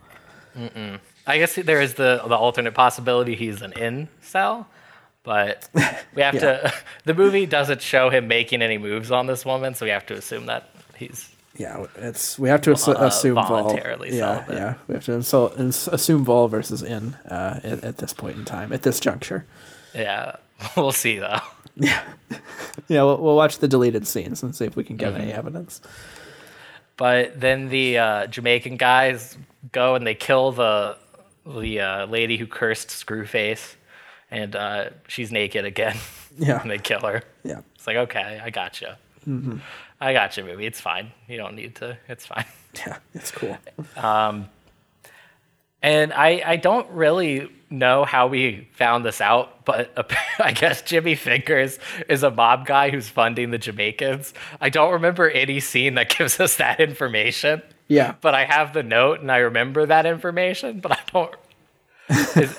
I guess there is the the alternate possibility he's an in cell but we have [LAUGHS] to. [LAUGHS] The movie doesn't show him making any moves on this woman, so we have to assume that he's. Yeah, it's we have to assu- Uh, assume Vol. voluntarily Yeah, celibate. yeah, we have to insult, ins- assume Vol versus In uh, at, at this point in time, at this juncture. Yeah, [LAUGHS] we'll see though. [LAUGHS] Yeah, we'll, we'll watch the deleted scenes and see if we can get Mm-hmm. any evidence. But then the uh, Jamaican guys go and they kill the the uh, lady who cursed Screwface, and uh, she's naked again. Yeah. [LAUGHS] and they kill her. Yeah, It's like okay, I got you. Mm-hmm. I got you, movie. It's fine. You don't need to. It's fine. [LAUGHS] yeah, it's cool. Um, and I, I don't really know how we found this out, but [LAUGHS] I guess Jimmy Fingers is a mob guy who's funding the Jamaicans. I don't remember any scene that [LAUGHS] gives us that information. Yeah. But I have the note and I remember that information, but I don't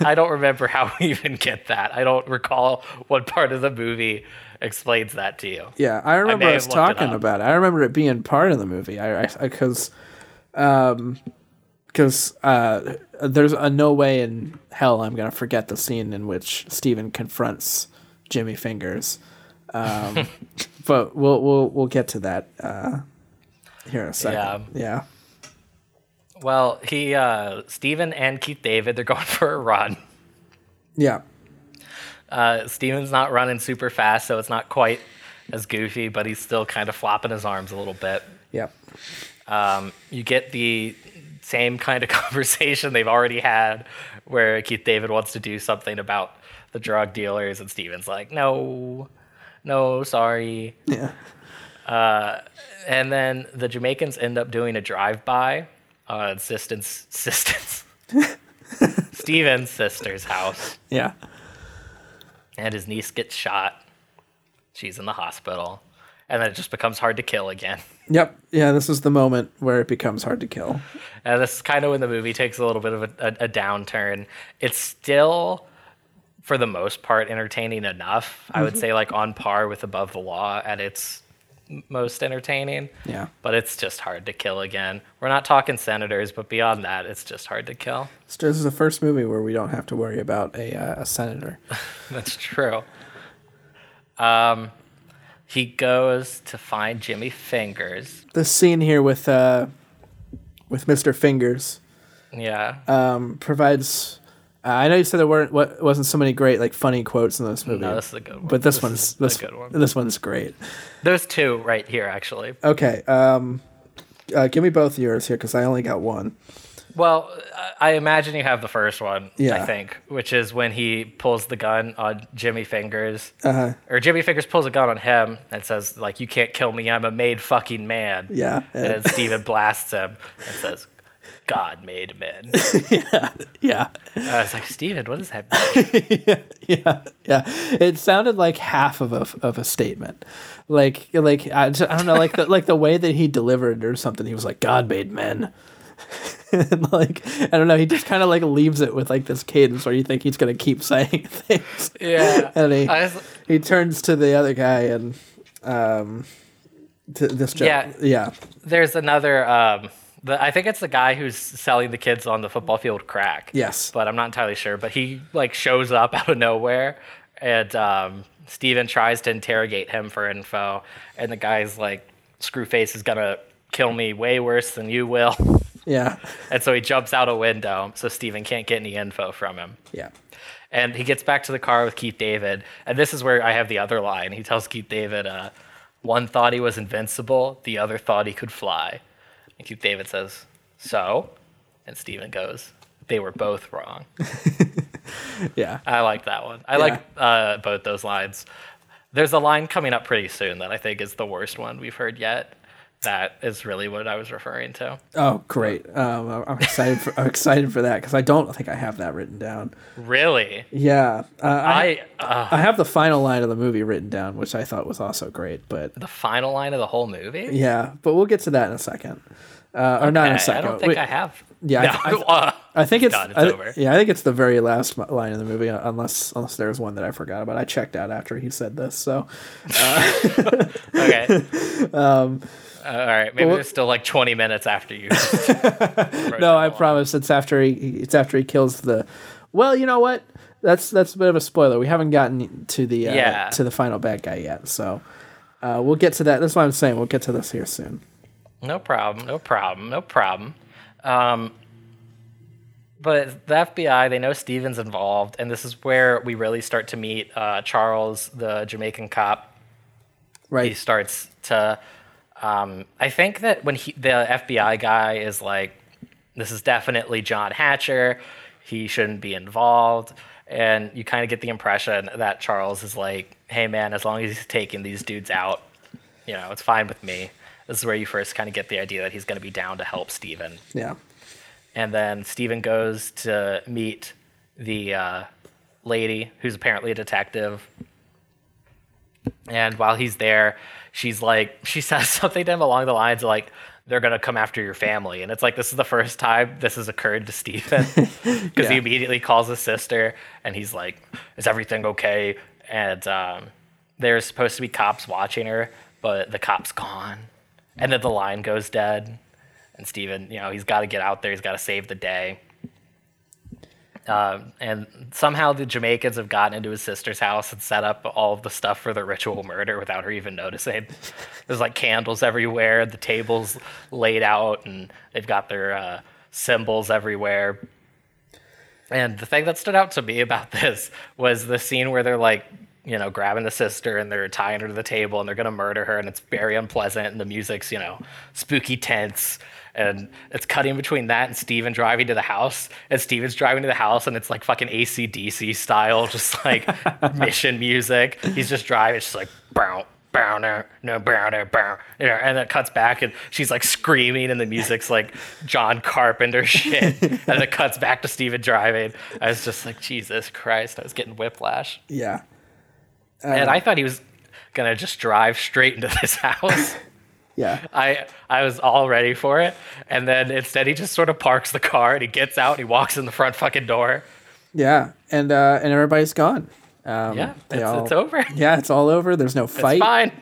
I don't remember how we even get that. I don't recall what part of the movie explains that to you. Yeah, I remember may us looked it talking about it. I remember it being part of the movie. I because um because uh there's a no way in hell I'm gonna forget the scene in which Steven confronts Jimmy Fingers. Um, [LAUGHS] but we'll we'll we'll get to that uh here in a second. Yeah. Well, he uh Steven and Keith David, they're going [LAUGHS] for a run. Yeah. Uh, Steven's not running super fast, so it's not quite as goofy, but he's still kind of flopping his arms a little bit. Yeah. Um, you get the same kind of [LAUGHS] conversation they've already had, where Keith David wants to do something about the drug dealers, and Steven's like, "No, no, sorry." Yeah. And then the Jamaicans end up doing a drive-by on Sistens, [LAUGHS] Sistens, [LAUGHS] Steven's sister's house. Yeah. And his niece gets shot. She's in the hospital. And then it just becomes hard to kill again. [LAUGHS] Yep. Yeah, this is the moment where it becomes hard to kill. And this is kind of when the movie takes a little bit of a, a, a downturn. It's still, for the most part, entertaining enough. I would mm-hmm. say, like, on par with Above the Law at its most entertaining. Yeah. But it's just hard to kill again. We're not talking senators, but beyond that, it's just hard to kill. This is the first movie where we don't have to worry about a uh, a senator. [LAUGHS] That's true. Um, he goes to find Jimmy Fingers. The scene here with uh with Mr. Fingers Yeah. um, provides. Uh, I know you said there weren't what wasn't so many great like funny quotes in this movie. no, this is a good one. but this, is one's a this good one. this one's great. There's two right here, actually. Okay, um, uh, give me both yours here because I only got one. Well, I imagine you have the first one, Yeah. I think, which is when he pulls the gun on Jimmy Fingers. Uh-huh. Or Jimmy Fingers pulls a gun on him and says, like, you can't kill me, I'm a made fucking man. Yeah, And then Steven blasts him and says, God made men. [LAUGHS] yeah, yeah. I was like, Steven, what does that [LAUGHS] mean? yeah, yeah. It sounded like half of a of a statement, like like I, just, I don't know, like the [LAUGHS] like the way that he delivered or something. He was like, "God made men." and like I don't know, he just kind of like leaves it with like this cadence where you think he's gonna keep saying things. Yeah. and he was- he turns to the other guy and um, to this joke. Yeah. yeah, there's another um The, I think it's the guy who's selling the kids on the football field crack. Yes. but I'm not entirely sure. But he like shows up out of nowhere, and um, Steven tries to interrogate him for info, and the guy's like, "Screwface is gonna kill me way worse than you will," Yeah. and so he jumps out a window, so Steven can't get any info from him. Yeah. And he gets back to the car with Keith David, and this is where I have the other line. He tells Keith David, uh, "One thought he was invincible, the other thought he could fly." And Keith David says, "So," and Steven goes, "They were both wrong." [LAUGHS] Yeah. I like that one. I like uh, both those lines. There's a line coming up pretty soon that I think is the worst one we've heard yet. That is really what I was referring to. Oh, great. Um, I'm excited for I'm excited for that because I don't think I have that written down. Really, Yeah. Uh, I I uh, I have the final line of the movie written down, which I thought was also great. But the final line of the whole movie. yeah, but we'll get to that in a second. Uh, or not in a second. I don't think Wait, I have. Yeah, No, I- I- uh, [LAUGHS] I think it's, done. It's I- over. yeah. I think it's the very last line of the movie, uh, unless unless there's one that I forgot about. I checked out after he said this, so [LAUGHS] Okay. [LAUGHS] um, all right. Maybe well- there's still like 20 minutes after you. [LAUGHS] no, I promise it's after he it's after he kills the. Well, you know what? That's that's a bit of a spoiler. We haven't gotten to the uh, Yeah. to the final bad guy yet, so uh, we'll get to that. That's what I'm saying. We'll get to this here soon. No problem. No problem. No problem. Um, but the FBI, they know Steven's involved, and this is where we really start to meet uh, Charles, the Jamaican cop. Right. He starts to. Um, I think that when he, the FBI guy is like, this is definitely John Hatcher, he shouldn't be involved. And you kind of get the impression that Charles is like, hey man, as long as he's taking these dudes out, you know, it's fine with me. This is where you first kind of get the idea that he's going to be down to help Steven. Yeah. And then Steven goes to meet the uh, lady who's apparently a detective. And while he's there, she's like, she says [LAUGHS] something to him along the lines of like, they're gonna come after your family, and it's like this is the first time this has occurred to Steven [LAUGHS] because he immediately calls his sister, and he's like, "Is everything okay?" And um, there's supposed to be cops watching her, but the cop's gone, and then the line goes dead, and Steven, you know, he's got to get out there, he's got to save the day. Um, and somehow the Jamaicans have gotten into his sister's house and set up all the stuff for the ritual murder without her even noticing. [LAUGHS] There's like candles everywhere, the tables laid out, and they've got their uh, symbols everywhere. And the thing that stood out to me about [LAUGHS] this was the scene where they're like, you know, grabbing the sister and they're tying her to the table and they're gonna murder her, and it's very unpleasant, and the music's, you know, spooky tense. And it's cutting between that and Steven driving to the house. And Steven's driving to the house, and it's like fucking AC/DC style, [LAUGHS] just like [LAUGHS] mission music. He's just driving, it's just like, bow, bow, no, no, bow, no, bow. You know, and it cuts back, and she's like screaming, and the music's like John Carpenter [LAUGHS] shit. and then it cuts back to Steven driving. I was just like, Jesus Christ, I was getting whiplash. Yeah. and uh, I thought he was gonna just drive straight into this house. Yeah. I I was all ready for it, and then instead he just sort of parks the car and he gets out and he walks in the front fucking door. Yeah. And uh, and everybody's gone. Um, Yeah, it's, all- it's over. [LAUGHS] Yeah, it's all over. There's no It's fight. fine.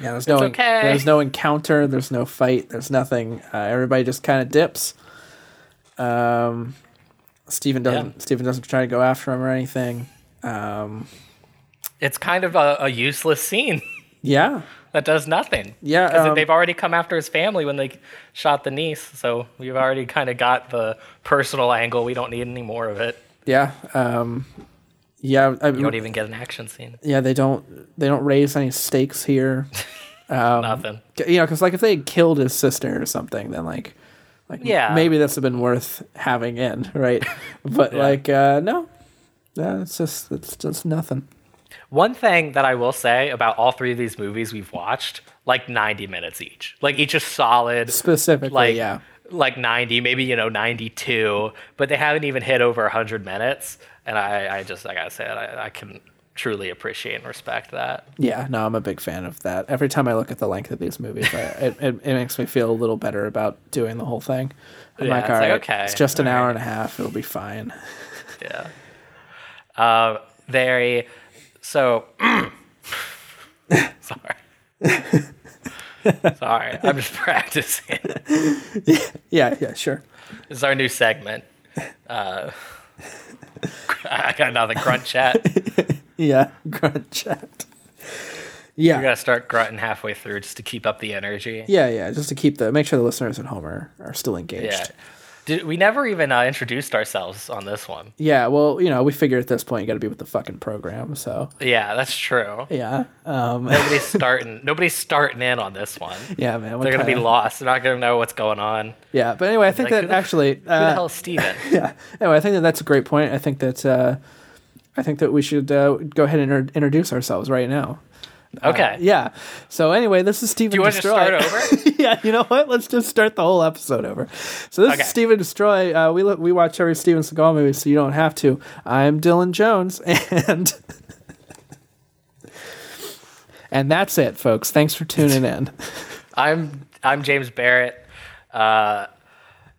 Yeah, there's no okay. there's no encounter. There's no fight. There's nothing. Uh, everybody just kind of dips. Um, Steven doesn't. Yeah. Steven doesn't try to go after him or anything. Um, It's kind of a, a useless scene [LAUGHS] Yeah, that does nothing. Yeah, 'Cause um, they've already come after his family when they shot the niece, so we've already kind of got the personal angle. We don't need any more of it. yeah, um, yeah. I, You don't even get an action scene. yeah, they don't. They don't raise any stakes here. [LAUGHS] Um, Nothing. You know, because like if they had killed his sister or something, then like, like Yeah. maybe this would have been worth having in, right? [LAUGHS] But like, uh, no, yeah, it's just it's just nothing. One thing that I will say about all three of these movies we've watched, like 90 minutes each. Like each is solid. Specifically, like yeah. like 90, maybe you know 92, but they haven't even hit over 100 minutes. And I, I just I gotta say it, I, I can truly appreciate and respect that. Yeah, no, I'm a big fan of that. Every time I look at the length of these movies, I, [LAUGHS] it, it, it makes me feel a little better about doing the whole thing. I'm Yeah, like, it's all like, right, okay, it's just an hour right." and a half. It'll be fine. Yeah. Uh, very so. [CLEARS THROAT] sorry. Sorry, I'm just [LAUGHS] practicing. Yeah, yeah, sure. This is our new segment. Uh, [LAUGHS] I got another Grunt chat. Yeah, grunt chat. Yeah, You gotta start grunting halfway through just to keep up the energy. yeah, yeah. Just to keep the make sure the listeners at home are, are still engaged. Yeah. Did, we never even uh, introduced ourselves on this one. Yeah, well, you know, we figure at this point you got to be with the fucking program. So Yeah, that's true. yeah, um, [LAUGHS] Nobody's starting. nobody's starting in on this one. yeah, man. They're gonna be lost. They're not gonna know what's going on. Yeah, but anyway, I think Like, that who the- actually, Who the uh, hell is Steven? [LAUGHS] yeah. Anyway, I think that that's a great point. I think that uh, I think that we should uh, go ahead and inter- introduce ourselves right now. Okay. Yeah. So anyway, this is Steve 'N Do you want to Destroy. start over? [LAUGHS] yeah, you know what? Let's just start the whole episode over. So this Okay. is Steve 'N Destroy. Uh, we look, we watch every Steven Seagal movie, so you don't have to. I'm Dylan Jones, [LAUGHS] and and that's it, folks. Thanks for tuning in. [LAUGHS] I'm I'm James Barrett. Uh,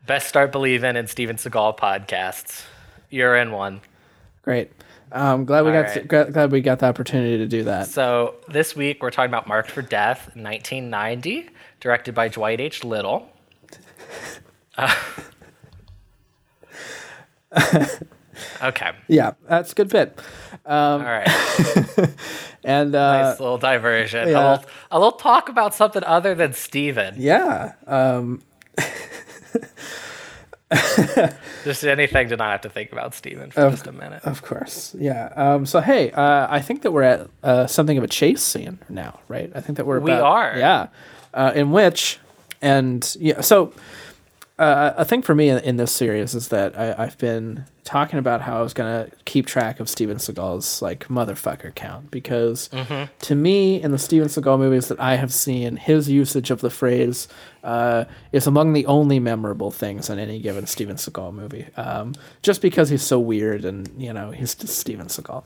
best start believing in Steven Seagal podcasts. You're in one. Great. Um, glad we All got right. glad, glad we got the opportunity to do that. So this week we're talking about Marked for Death, 1990, directed by Dwight H. Little. Uh, [LAUGHS] okay. Yeah, that's a good bit. All right. [LAUGHS] And uh, Nice little diversion. yeah. A, little, a little talk about something other than Steven. yeah, um, [LAUGHS] Just anything to not have to think about Steven for just a minute. Of course, yeah. Um, so hey, uh, I think that we're at uh, something of a chase scene now, right? I think that we're We about- are. yeah. Uh, in which, and yeah, so uh, a thing for me in, in this series is that I, I've been talking about how I was gonna keep track of Steven Seagal's like motherfucker count because Mm-hmm. to me, in the Steven Seagal movies that I have seen, his usage of the phrase uh, is among the only memorable things in any given Steven Seagal movie. Um, just because he's so weird and you know he's just Steven Seagal.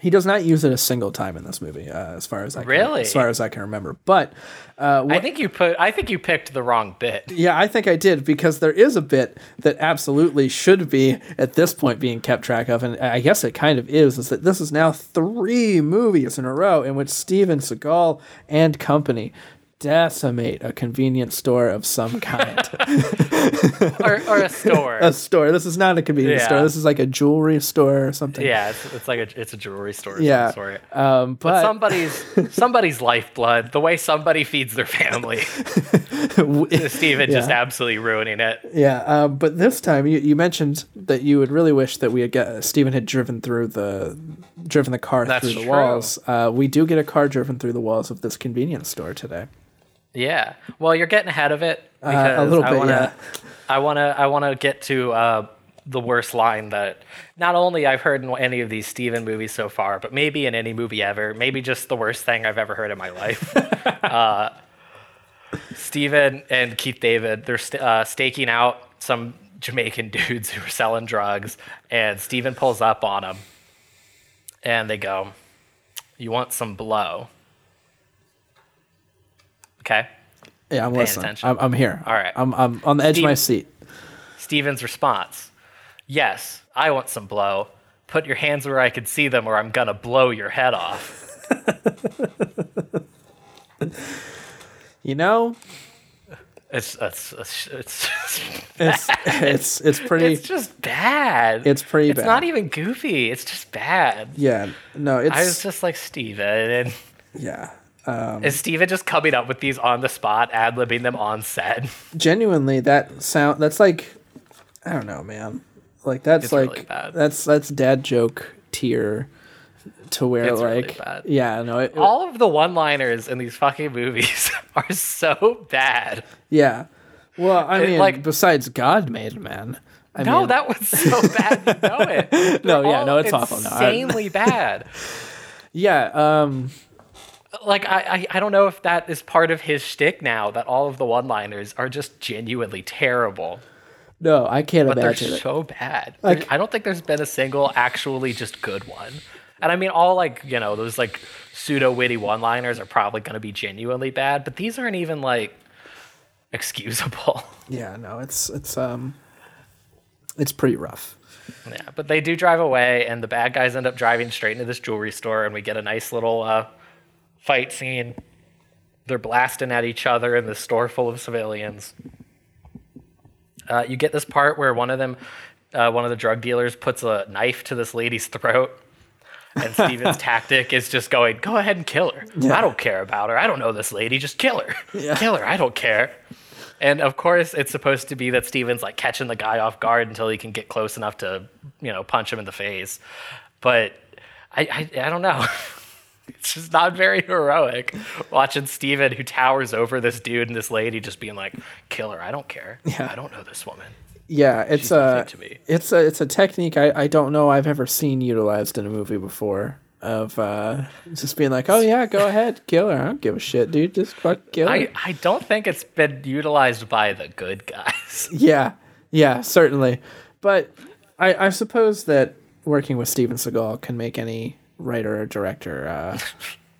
He does not use it a single time in this movie, uh, as far as I can, Really? as far as I can remember. But uh, I think you put. I think you picked the wrong bit. yeah, I think I did because there is a bit that absolutely should be at this point being kept track of, and I guess it kind of is. Is that this is now three movies in a row in which Steven Seagal and company decimate a convenience store of some kind. [LAUGHS] or, or a store. a store. This is not a convenience Yeah. store. This is like a jewelry store or something. yeah, it's, it's like a it's a jewelry store. Yeah. Um, But but somebody's [LAUGHS] somebody's lifeblood, the way somebody feeds their family. [LAUGHS] Steven just absolutely ruining it. Yeah, um, but this time you, you mentioned that you would really wish that we had get Steven had driven through the driven the car That's through the true. walls. Uh, we do get a car driven through the walls of this convenience store today. Yeah. Well, you're getting ahead of it because Uh, little I bit, wanna, yeah. I wanna, I wanna get to uh, the worst line that not only I've heard in any of these Steven movies so far, but maybe in any movie ever. Maybe just the worst thing I've ever heard in my life. [LAUGHS] uh, Steven and Keith David, they're st- uh, staking out some Jamaican [LAUGHS] dudes who are selling drugs, and Steven pulls up on them, and they go, "You want some blow?" Okay. Yeah, I'm listening. attention. I'm, I'm here. All right. I'm, I'm on the edge of my seat. Steven's response Yes, I want some blow. Put your hands where I can see them, or I'm gonna blow your head off. [LAUGHS] You know, It's it's it's it's, [LAUGHS] it's it's it's pretty. it's just bad. It's pretty bad. It's bad. not even goofy. It's just bad. yeah, no, it's I was just like Steven, and yeah. Um, is Steven just coming up with these on the spot, ad libbing them on set? [LAUGHS] genuinely, that sound. That's like, I don't know, man. Like that's It's like really that's that's dad joke tier. To where It's like bad. yeah no it, All of the one-liners in these fucking movies [LAUGHS] are so bad. Yeah. Well, I It, mean, like- besides God made man. I no, mean, that was so [LAUGHS] bad. You know it. No, yeah, no, it's awful. No, insanely bad. yeah. Um, like I, I I don't know if that is part of his shtick now that all of the one-liners are just genuinely terrible, no, I can't but they're it. so bad. Like- There- I don't think there's been a single actually just good one. And I mean, all like you know those like pseudo witty one-liners are probably going to be genuinely bad, but these aren't even like excusable. [LAUGHS] Yeah, no, it's it's um, it's pretty rough. yeah, but they do drive away, and the bad guys end up driving straight into this jewelry store, and we get a nice little uh, fight scene They're blasting at each other in the store full of civilians. Uh, you get this part where one of them, uh, one of the drug dealers, puts a knife to this lady's throat. And [LAUGHS] Steven's tactic is just going, go ahead and kill her. I don't care about her. I don't know this lady. Just kill her. [LAUGHS] Kill her. I don't care. And of course, it's supposed to be that Steven's like catching the guy off guard until he can get close enough to, you know, punch him in the face. But I, I, I don't know. [LAUGHS] It's just not very heroic watching Steven, who towers over this dude and this lady, just being like, kill her. I don't care. Yeah. I don't know this woman. Yeah, it's She's a it's a it's a technique I, I don't know I've ever seen utilized in a movie before of uh, just being like, oh yeah, go ahead, kill her. I don't give a shit, dude. Just fuck kill her. I, I don't think it's been utilized by the good guys. [LAUGHS] Yeah, yeah, certainly. But I, I suppose that working with Steven Seagal can make any writer or director uh,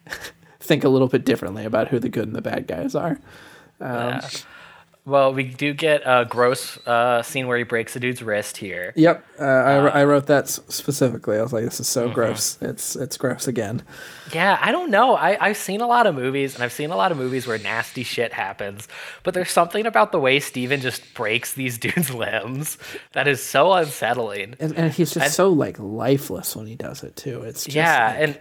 [LAUGHS] think a little bit differently about who the good and the bad guys are. Um, Well, we do get a gross uh, scene where he breaks a dude's wrist here. Yep, uh, I, I wrote that specifically. I was like, this is so gross. It's it's gross again. Yeah, I don't know. I, I've seen a lot of movies, and I've seen a lot of movies where nasty shit happens. But there's something about the way Steven just breaks these [LAUGHS] dudes' limbs that is so unsettling. And, and he's just so like lifeless when he does it too. It's just yeah, like- and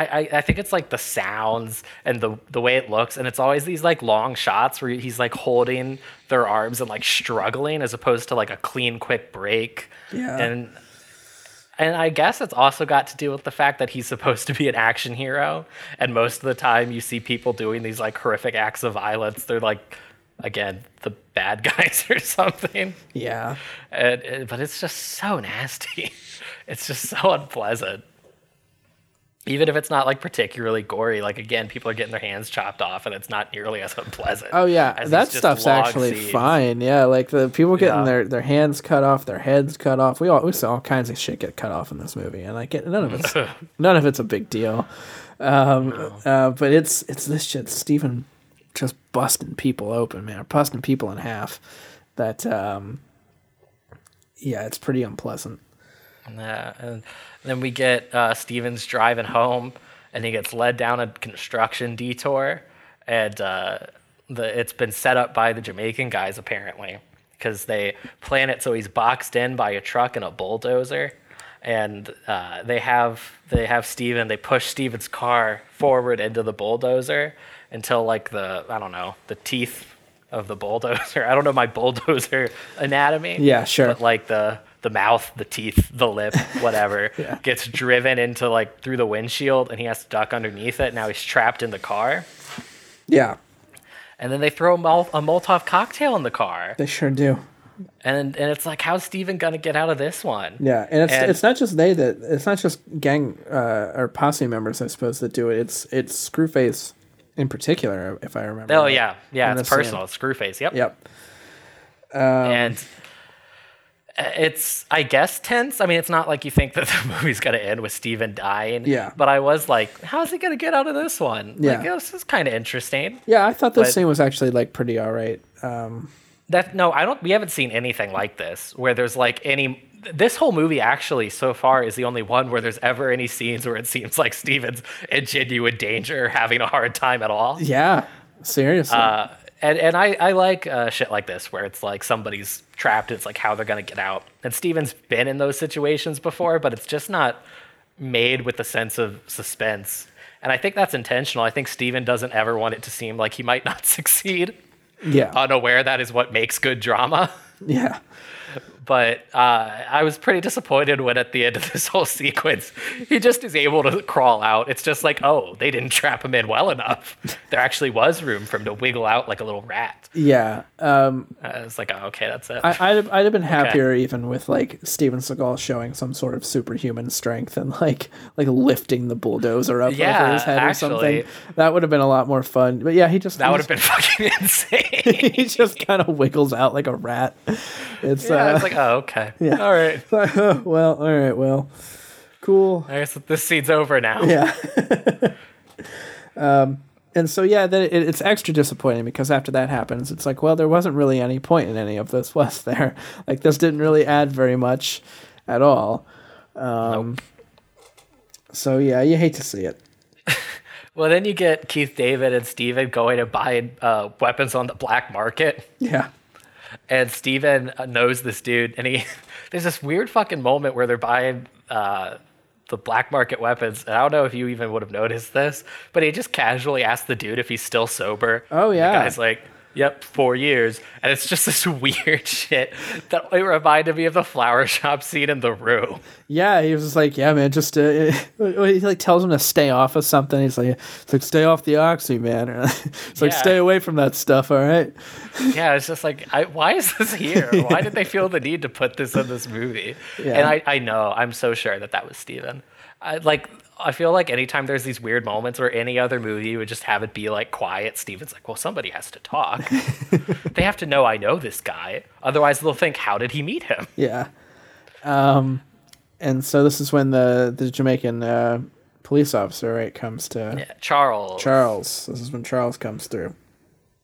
I, I, I think it's like the sounds and the the way it looks, and it's always these like long shots where he's like holding their arms and like struggling, as opposed to like a clean, quick break. Yeah. and and I guess it's also got to do with the fact that he's supposed to be an action hero, and most of the time you see people doing these like horrific acts of violence, they're like, again, the bad [LAUGHS] guys or something. yeah, And, and- but it's just so nasty. [LAUGHS] It's just so unpleasant. Even if it's not like particularly gory, like again, people are getting their hands chopped off, and it's not nearly as unpleasant. Oh yeah, that stuff's actually scenes. fine. Yeah, like the people getting Yeah. their, their hands cut off, their heads cut off. We all we saw all kinds of shit get cut off in this movie, and like none of it's [LAUGHS] none of it's a big deal. Um, uh, but it's it's this shit. Steven just busting people open, man, busting people in half. That um, yeah, it's pretty unpleasant. Yeah, and then we get uh, Stevens driving home, and he gets led down a construction detour, and uh, the it's been set up by the Jamaican guys apparently, because they plan it so he's boxed in by a truck and a bulldozer, and uh, they have they have Steven they push Steven's car forward into the bulldozer until like the I don't know the teeth of the bulldozer. [LAUGHS] I don't know my bulldozer anatomy. Yeah, sure. But like the the mouth, the teeth, the lip, [LAUGHS] whatever, gets driven into like through the windshield, and he has to duck underneath it. Now he's trapped in the car, Yeah, and then they throw a, Mol- a Molotov cocktail in the car, they sure do. and and it's like, how's Steven gonna get out of this one? Yeah, and it's And- it's not just they that it's not just gang uh, or posse members, I suppose, that do it. It's it's Screwface in particular, if I remember. Oh right, yeah, yeah, in it's scene. personal. It's Screwface. Yep. Yep. and it's I guess tense. I mean, it's not like you think that [LAUGHS] the movie's gonna end with Steven dying. Yeah. But I was like, how's he gonna get out of this one? Yeah. Like, this is kind of interesting. Yeah, I thought this But- scene was actually like pretty all right. Um, That no, I don't. We haven't seen anything like this where there's like any. This whole movie actually so far is the only one where there's ever any scenes where it seems like Steven's in genuine danger, having a hard time at all. yeah, seriously. Uh, and and I, I like uh, shit like this where it's like somebody's trapped. It's like how they're gonna get out. And Steven's been in those situations before, but it's just not made with the sense of suspense. And I think that's intentional. I think Steven doesn't ever want it to seem like he might [LAUGHS] not succeed, yeah, unaware that is what makes good drama. yeah, But uh, I was pretty disappointed when at the end of this whole [LAUGHS] sequence, he just is able to crawl out. It's just like, oh, they didn't trap him in well enough. [LAUGHS] There actually was room for him to wiggle out like a little rat. yeah. Um, Uh, it's like, oh, okay, that's it. I, I'd have, I'd have been happier even with like Steven Seagal showing some sort of superhuman strength and like like lifting the bulldozer up Yeah, over his head or something. That would have been a lot more fun. But yeah, he just that would have been [LAUGHS] fucking insane. he just kind of wiggles out like a rat. It's yeah, uh, it's like, oh, okay. Yeah. All right. [LAUGHS] well, all right, well, cool. I guess this scene's over now. Yeah. [LAUGHS] um, and so yeah, then it, it's extra disappointing because after that happens, it's like, well, there wasn't really any point in any of this, [LAUGHS] was there? Like this didn't really add very much at all. Um, So yeah, you hate to see it. Well, then you get Keith David and Steven going to buy uh, weapons on the black market. Yeah. And Steven knows this dude, and he [LAUGHS] there's this weird fucking moment where they're buying uh, the black market weapons, and I don't know if you even would have noticed this, but he just casually asked the dude if he's still sober. Oh, yeah. the guy's like. Yep, four years, and it's just this [LAUGHS] weird shit that it reminded me of the flower shop scene in The Room. Yeah, he was like, yeah, man, just uh, [LAUGHS] he like tells him to stay off of something. He's like, it's like stay off the oxy, man. Or, [LAUGHS] it's like Yeah. stay away from that stuff. All right. Yeah, it's just like, I, why is this here? Why did they feel the need to put this in this movie? Yeah. And I, I know, I'm so sure that that was Steven. I, like, I feel like anytime there's these weird moments where any other movie you would just have it be like quiet, Steven's like, well, somebody has to talk. [LAUGHS] they have to know I know this guy. Otherwise, they'll think, how did he meet him? Yeah. Um, and so this is when the the Jamaican uh, police officer right comes to Yeah, Charles. Charles. This is when Charles comes through.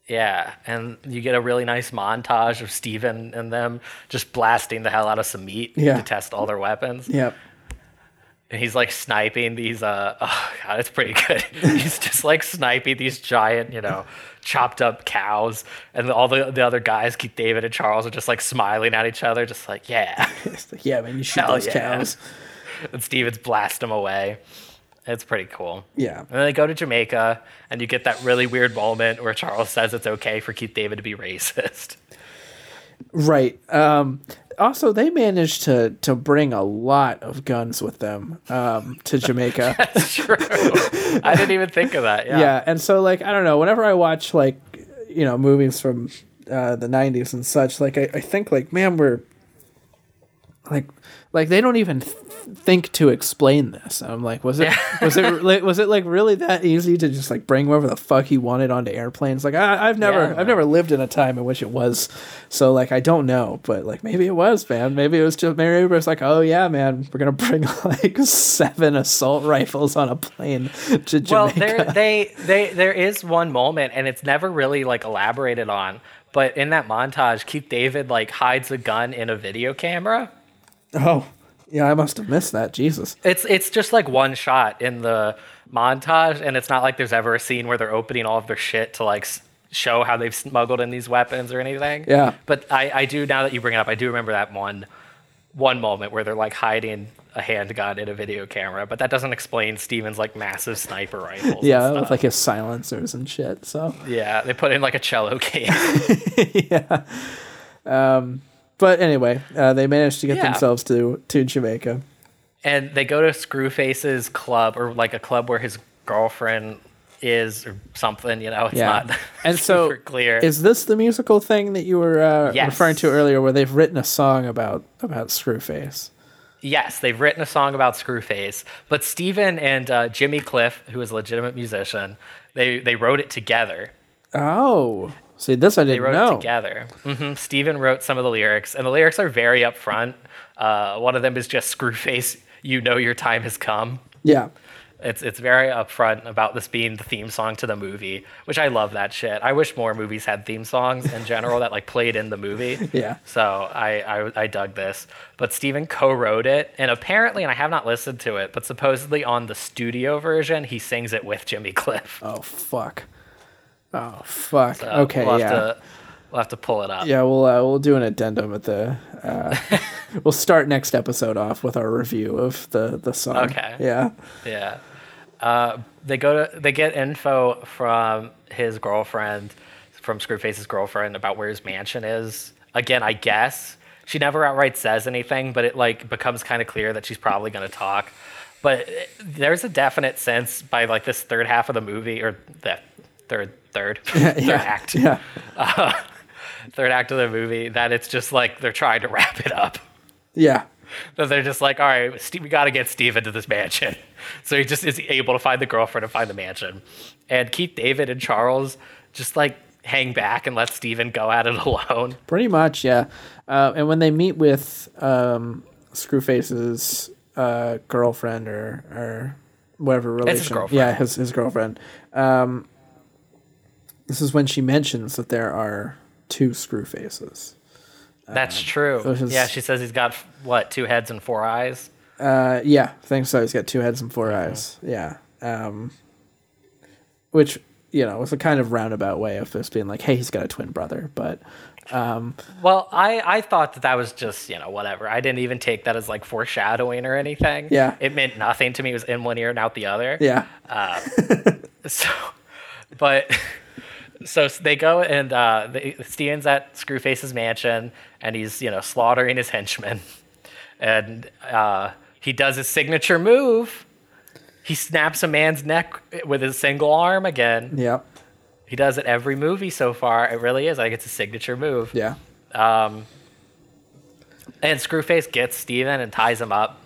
Yeah, and you get a really nice montage of Steven and them just blasting the hell out of some meat Yeah. to test all their weapons. Yep. And he's like sniping these uh [LAUGHS] oh god it's pretty good [LAUGHS] he's just like sniping these giant you know chopped up cows and all the the other guys keith david and charles are just like smiling at each other just like yeah [LAUGHS] like, yeah, man, you shoot Hell those yeah. cows. and steven's blast them away it's pretty cool Yeah. and then they go to jamaica and you get that really weird moment where charles says it's okay for keith david to be racist Right. Um, also, they managed to to bring a lot of guns with them um, to [LAUGHS] Jamaica. that's true i didn't even think of that yeah, yeah. and so like I don't know. Whenever I watch like you know movies from uh, the '90s and such, like I, I think like man, we're like like they don't even th- think to explain this. And I'm like, was it was it [LAUGHS] like, was it like really that easy to just like bring whoever the fuck he wanted onto airplanes? Like I, I've never Yeah. I've never lived in a time in which it was. So like I don't know, but like maybe it was, man. Maybe it was just maybe it was like, oh yeah, man, we're gonna bring [LAUGHS] like seven assault rifles on a plane to Jamaica. Well, there [LAUGHS] they they there is one moment, and it's never really like elaborated on. But in that montage, Keith David like hides a gun in a video camera. Oh yeah, I must have missed that. Jesus. It's it's just like one shot in the montage, and it's not like there's ever a scene where they're opening all of their shit to like show how they've smuggled in these weapons or anything. Yeah. But I I do now that you bring it up, I do remember that one one moment where they're like hiding a handgun in a video camera, but that doesn't explain Steven's like massive sniper rifles. and Yeah, with like his silencers and shit. So. Yeah, they put in like a cello case. [LAUGHS] Um, But anyway, uh, they managed to get Yeah. themselves to to Jamaica. and they go to Screwface's club or like a club where his girlfriend is or something, you know, it's Yeah, not [LAUGHS] and so super clear. is this the musical thing that you were uh, Yes. referring to earlier, where they've written a song about about Screwface? yes, they've written a song about Screwface, but Steven and uh, Jimmy Cliff, who is a legitimate musician, they they wrote it together. Oh, see, this I didn't wrote know. it together. hmm Steven wrote some of the lyrics, and the lyrics are very upfront. Uh, one of them is just Screwface, you know your time has come. Yeah, It's it's very upfront about this being the theme song to the movie, which I love that shit. I wish more movies had theme songs in general that like played in the movie. [LAUGHS] Yeah. So I, I I dug this, but Steven co-wrote it, and apparently, and I have not listened to it, but supposedly on the studio version, he sings it with Jimmy Cliff. Oh fuck. Oh fuck. So okay, we'll have yeah. To, we'll have to pull it up. Yeah, we'll uh, we'll do an addendum at the. Uh, [LAUGHS] we'll start next episode off with our review of the the song. Okay. Yeah. Yeah. Uh, they go to they get info from his girlfriend, from Screwface's girlfriend about where his mansion is. Again, I guess she never outright says anything, but it like becomes kind of clear that she's probably going to talk. But there's a definite sense by like this third half of the movie or that third third [LAUGHS] third yeah. act Yeah. [LAUGHS] third act of the movie that it's just like they're trying to wrap it up. Yeah. [LAUGHS] That they're just like, all right, Steve, we got to get Steve into this mansion. So he just is able to find the girlfriend and find the mansion. And Keith David and Charles just like hang back and let Steven go at it alone. Pretty much, yeah. Uh, and when they meet with um, Screwface's uh, girlfriend or or whatever relation, his yeah, his his girlfriend. Um, this is when she mentions that there are two Screwfaces. That's true. which is- yeah, she says he's got what, two heads and four eyes? Uh, yeah, I think so. He's got two heads and 4 eyes. Yeah. Um, which you know was a kind of roundabout way of just being like, hey, he's got a twin brother, but Well, I, I thought that that was just, you know, whatever. I didn't even take that as like foreshadowing or anything. Yeah. It meant nothing to me. It was in one ear and out the other. yeah, [LAUGHS] So, but, [LAUGHS] so they go and uh, the, Steven's at Screwface's mansion and he's, you know, slaughtering his henchmen. And uh, he does his signature move. He snaps a man's neck with his single arm again. yeah, He does it every movie so far. It really is. Like, it's a signature move. yeah, And Screwface gets Steven and ties him up.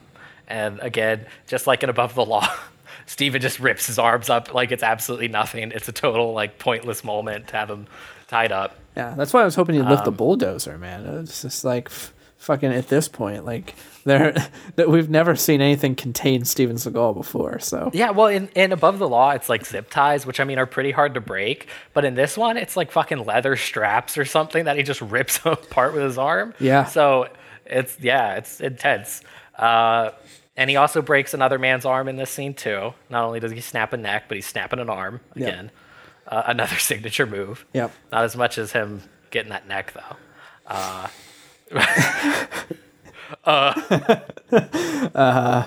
And again, just like in Above the Law, [LAUGHS] Steven just rips his arms up like it's absolutely nothing. It's a total like pointless moment to have him tied up. yeah. That's why I was hoping he'd lift Um, the bulldozer, man. It's just like f- fucking at this point, like there [LAUGHS] that we've never seen anything contain Steven Seagal before. So Yeah, well, in, in Above the Law, it's like zip ties, which I mean are pretty hard to break. But in this one, it's like fucking leather straps or something that he just [LAUGHS] rips apart with his arm. Yeah. So it's, yeah, it's intense. Uh, and he also breaks another man's arm in this scene too. Not only does he snap a neck, but he's snapping an arm again. Uh, another [LAUGHS] signature move. Yep. Not as much as him getting that neck though. Uh, [LAUGHS] [LAUGHS] uh, uh-huh.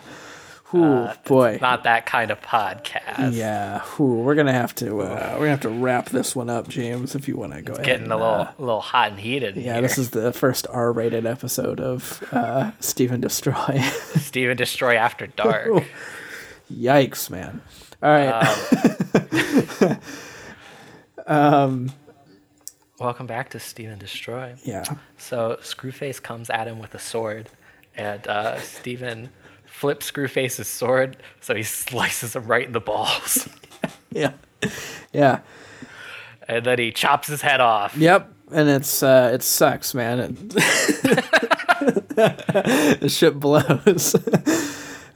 Ooh, boy. Not that kind of podcast. Yeah, Ooh, we're gonna have to uh, we're gonna have to wrap this one up, James. If you want to go ahead, Getting and, a little, uh, a little hot and heated. yeah, here. this is the first R-rated episode of uh, Steve 'N Destroy. [LAUGHS] Steve 'N Destroy After Dark. Yikes, man! All right, Um. [LAUGHS] Welcome back to Steve 'N Destroy. yeah, So Screwface comes at him with a sword, and uh, Steven flips Screwface's sword, so he slices him right in the balls, [LAUGHS] yeah, yeah, and then he chops his head off. yep. And it's uh, it sucks, man. It, [LAUGHS] the shit blows. [LAUGHS]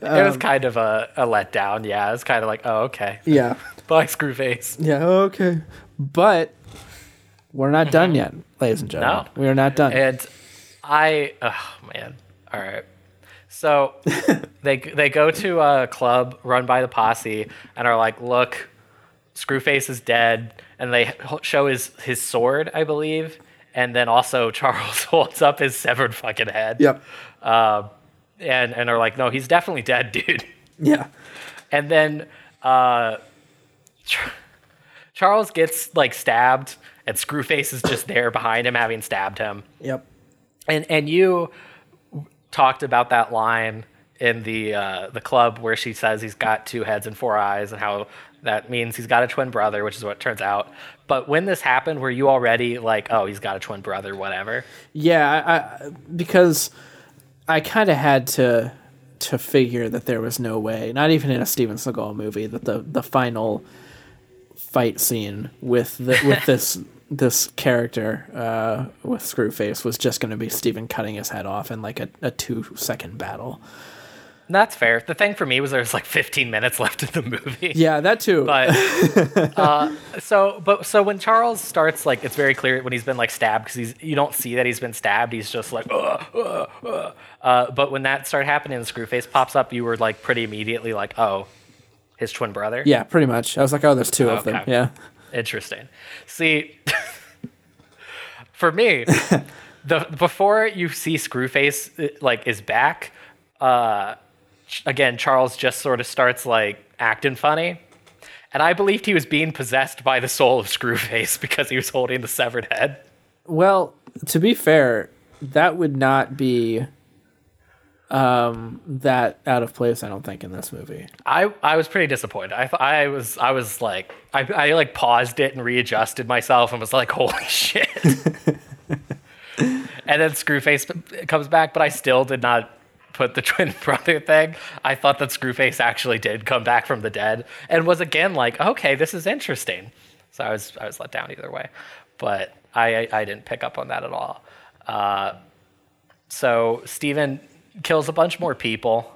it was kind of a, a letdown. Yeah, it was kind of like, oh, okay. yeah, Bye, Screwface. yeah, okay, but we're not done yet, ladies and gentlemen. No. We are not done. And I, oh man, all right. So they they go to a club run by the posse and are like, look, Screwface is dead, and they show his his sword, I believe, and then also [LAUGHS] Charles holds up his severed fucking head. yep. Um, and and are like, no, he's definitely dead, [LAUGHS] dude. Yeah. And then uh, Char- Charles gets like stabbed, and Screwface is just there behind him, having stabbed him. Yep. And and you talked about that line in the uh, the club where she says he's got two heads and four eyes, and how that means he's got a twin brother, which is what it turns out. But when this happened, were you already like, oh, he's got a twin brother, whatever? Yeah, I, I, because I kind of had to to figure that there was no way, not even in a Steven Seagal movie, that the the final fight scene with the, with [LAUGHS] this this character uh, with Screwface was just going to be Steven cutting his head off in like a, a two second battle. That's fair. The thing for me was there's like 15 minutes [LAUGHS] left in the movie. Yeah, that too. But [LAUGHS] uh, so, but so when Charles starts, like it's very clear when he's been like stabbed because he's you don't see that he's been stabbed. He's just like, uh, uh, uh. But when that started happening, and Screwface pops up, you were like pretty immediately like, oh, his twin brother. yeah, pretty much. I was like, oh, there's two of them. Okay. Yeah. Interesting. See, [LAUGHS] for me, the before you see Screwface uh, like is back, uh, again Charles just sort of starts like acting funny, and I believed he was being possessed by the soul of Screwface [LAUGHS] because he was holding the severed head. Well, to be fair, that would not be um that out of place i don't think in this movie I, I was pretty disappointed. I thought I was I was like I, I like paused it and readjusted myself and was like [LAUGHS] holy shit. [LAUGHS] and then Screwface comes back, but I still did not put the [LAUGHS] twin brother thing. I thought that Screwface actually did come back from the dead and was again like okay this is interesting. So I was I was let down either way, but I I, I didn't pick up on that at all. Uh, so Steven kills a bunch more people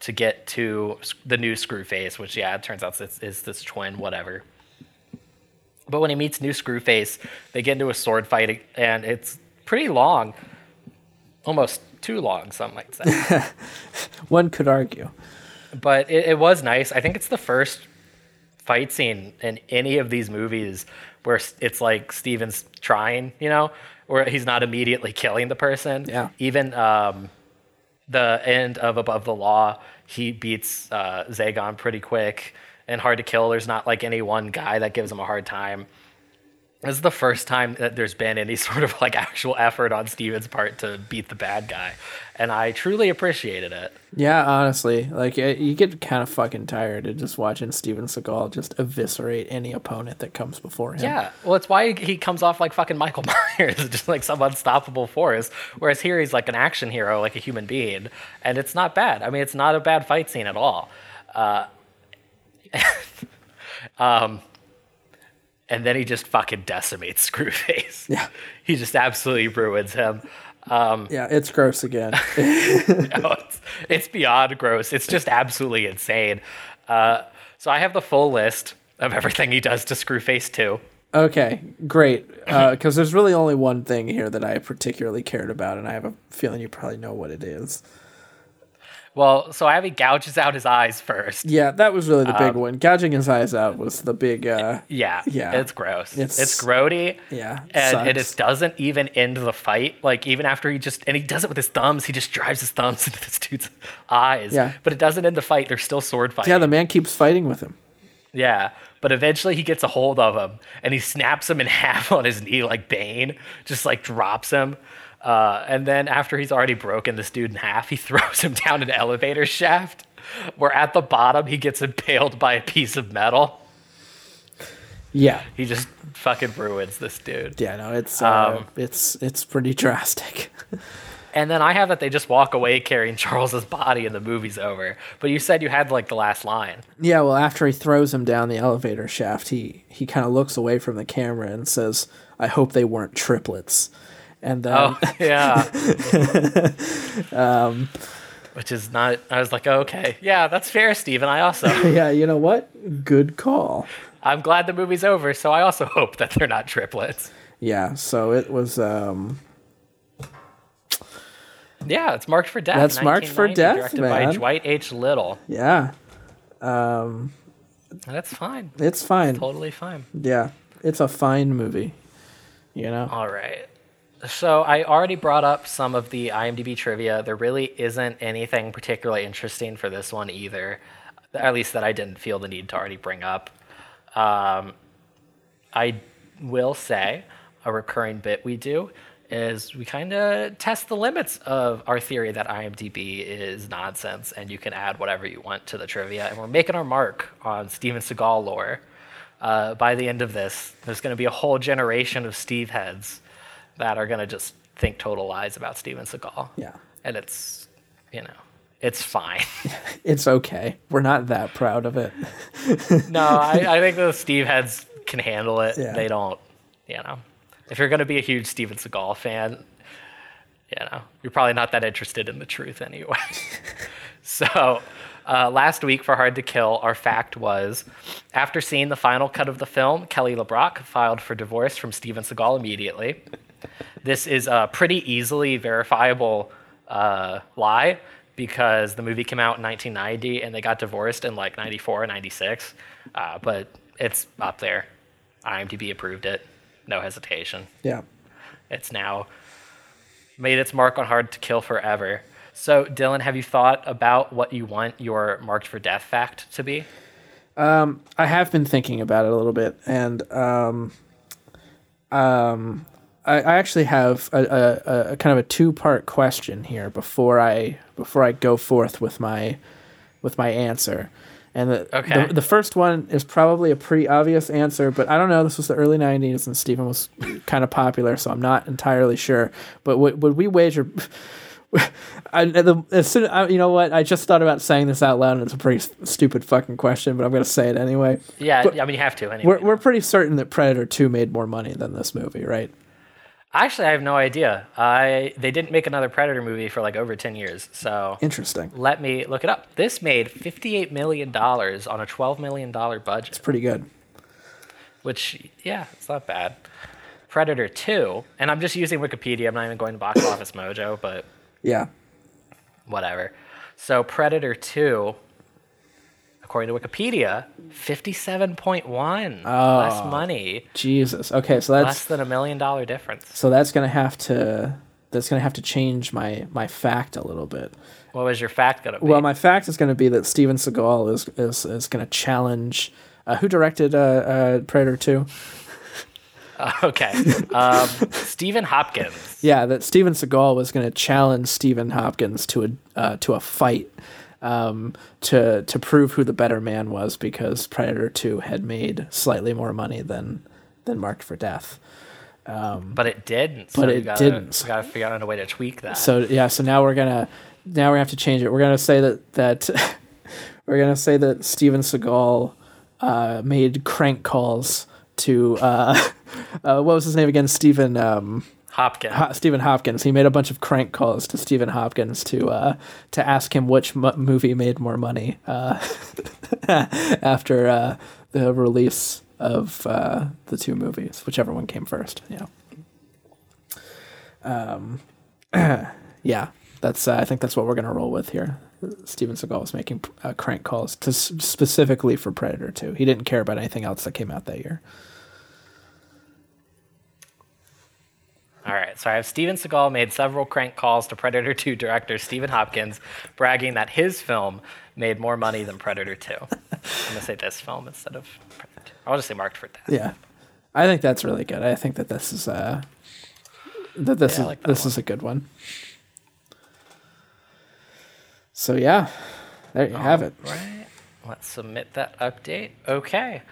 to get to the new Screwface, which yeah, it turns out is, is this twin, whatever. But when he meets new Screwface, they get into a sword fight, and it's pretty long, almost too long, some might say. [LAUGHS] one could argue but it, it was nice. I think it's the first fight scene in any of these movies where it's like Steven's trying, you know, where he's not immediately killing the person. Yeah. Even um, the end of Above the Law, he beats uh, Zagon pretty quick and hard to kill. There's not like any one guy that gives him a hard time. This is the first time that there's been any [LAUGHS] sort of like actual effort on Steven's part to beat the bad guy, and I truly appreciated it. Yeah, honestly, like uh, you get kind of fucking tired of just watching Steven Seagal just eviscerate any opponent that comes before him. Yeah, well, it's why he comes off like fucking Michael [LAUGHS] Myers, [LAUGHS] just like some unstoppable force. Whereas here he's like an action hero, like a human being, and it's not bad. I mean, it's not a bad fight scene at all. Uh, um, and then he just fucking decimates [LAUGHS] Screwface. Yeah. he just absolutely ruins him. yeah, it's gross again. [LAUGHS] No, it's, it's beyond gross. It's just absolutely insane. Uh, so I have the full list of everything he does to Screwface too. okay, great. Because there's really only one thing here that I particularly cared about, and I have a feeling you probably know what it is. Well, so I have he gouges out his eyes first. Yeah, that was really the big one. Gouging his eyes out was the big. uh Yeah, Yeah. it's gross. It's- It's, grody. Yeah, and it just doesn't even end the fight. Like even after he just and he does it with his thumbs, he just drives his thumbs [LAUGHS] into this dude's eyes. Yeah. but it doesn't end the fight. They're still sword fighting. Yeah, the man keeps fighting with him. Yeah, but eventually he gets a hold of him and he snaps him in [LAUGHS] half on his knee like Bane, just like drops him. Uh, and then after he's already broken this dude in half, he [LAUGHS] throws him down an elevator shaft where at the bottom he gets impaled by a piece of metal. Yeah, He just fucking ruins this dude. yeah, no, it's uh, Um, it's it's pretty drastic. [LAUGHS] And then I have that they just walk away carrying Charles's body and the movie's over. But you said you had like the last line. Yeah, well, after he throws him down the elevator shaft, he he kind of looks away from the camera and says, "I hope they weren't triplets." And then, Oh, [LAUGHS] yeah. [LAUGHS] Which is not, I was like, okay, yeah, that's fair, Steven. I also, [LAUGHS] yeah, you know what? Good call. I'm glad the movie's over, so I also hope that they're not triplets. Yeah, so it was. um Yeah, it's marked for death. That's marked for death, directed man. by Dwight H. Little. Yeah, That's fine. it's fine. Totally fine. Yeah, it's a fine movie. You know. All right. So I already brought up some of the IMDb trivia. There really isn't anything particularly interesting for this one either, at least that I didn't feel the need to already bring up. Um, I will say a recurring bit we do is we kind of test the limits of our theory that IMDb is nonsense and you can add whatever you want to the trivia. And we're making our mark on Steven Seagal lore. Uh, by the end of this, there's going to be a whole generation of Steve heads that are going to just think total lies about Steven Seagal. Yeah. And it's, you know, it's fine. [LAUGHS] It's okay. We're not that proud of it. [LAUGHS] no, I, I think the Steve heads can handle it. Yeah. They don't, you know. If you're going to be a huge Steven Seagal fan, you know, you're probably not that interested in the truth anyway. [LAUGHS] so, uh, last week for Hard to Kill, our fact was after seeing the final cut of the film, Kelly LeBrock filed for divorce from Steven Seagal immediately. This is a pretty easily verifiable uh, lie because the movie came out in 1990 and they got divorced in like 94 or 96. Uh, but it's up there. IMDb approved it. No hesitation. Yeah. It's now made its mark on Hard to Kill forever. So, Dylan, have you thought about what you want your marked for death fact to be? I have been thinking about it a little bit, and um, um, I, I actually have a, a, a kind of a two part question here before I before I go forth with my with my answer. And the, Okay. the the first one is probably a pretty obvious answer, but I don't know. This was the early '90s, and Steven was kind of popular, so I'm not entirely sure. But would would we wager? [LAUGHS] I, the, as soon, I, you know what? I just thought about saying this out loud, and it's a pretty s- stupid fucking question, but I'm gonna say it anyway. Yeah, But- I mean, you have to anyway. We're, we're pretty certain that Predator 2 made more money than this movie, right? Actually, I have no idea. I they didn't make another Predator movie for like over 10 years. So Interesting. let me look it up. This made 58 million dollars on a 12 million dollar budget. It's pretty good. which yeah, it's not bad. Predator 2, and I'm just using Wikipedia. I'm not even going to Box Office Mojo, but Yeah. whatever. So Predator 2 according to Wikipedia, 57.1. Less money. Jesus. Okay, so that's Less than a million dollar difference. so that's gonna have to that's gonna have to change my my fact a little bit. What was your fact going to be? Well, my fact is going to be that Steven Seagal is is, is going to challenge. Uh, who directed uh, uh, Predator Two? [LAUGHS] okay. Um, Stephen Hopkins. Yeah, that Steven Seagal was going to challenge Stephen Hopkins to a uh, to a fight um, to to prove who the better man was because Predator Two had made slightly more money than than Marked for Death. But it didn't. So But it gotta, didn't. We got to figure out a way to tweak that. So yeah, so now we're gonna now we have to change it. We're gonna say that that [LAUGHS] we're gonna say that Steven Seagal uh, made crank calls to uh, [LAUGHS] uh, what was his name again? Steven. um, Hopkins. Ho- Stephen Hopkins. He made a bunch of crank calls to Stephen Hopkins to uh, to ask him which mo- movie made more money uh, [LAUGHS] after uh, the release of uh, the two movies, whichever one came first. Know. Um, [CLEARS THROAT] yeah, that's. Uh, I think that's what we're gonna roll with here. Steven Seagal was making uh, crank calls to s- specifically for Predator 2. He didn't care about anything else that came out that year. All right, so I have Steven Seagal made several crank calls to Predator 2 director Stephen Hopkins, bragging that his film made more money than Predator 2. I'm gonna say this film instead of Predator 2. I'll just say marked for death. Yeah, I think that's really good. I think that this is uh that this Yeah, is like that this one. is a good one. So yeah, there you have it. Right. Let's submit that update. Okay.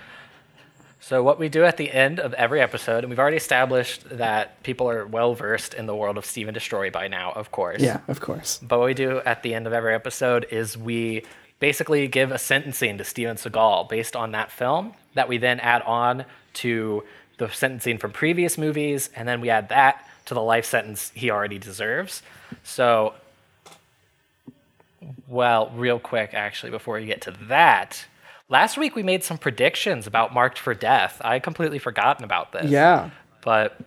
So what we do at the end of every episode, and we've already established that people are well versed in the world of Steve 'N Destroy by now, of course. Yeah, of course. But what we do at the end of every episode is we basically give a sentencing to Steven Seagal based on that film that we then add on to the sentencing from previous movies, and then we add that to the life sentence he already deserves. So, well, real quick, actually, before we get to that, last week we made some predictions about Marked for Death. I completely forgotten about this. Yeah. But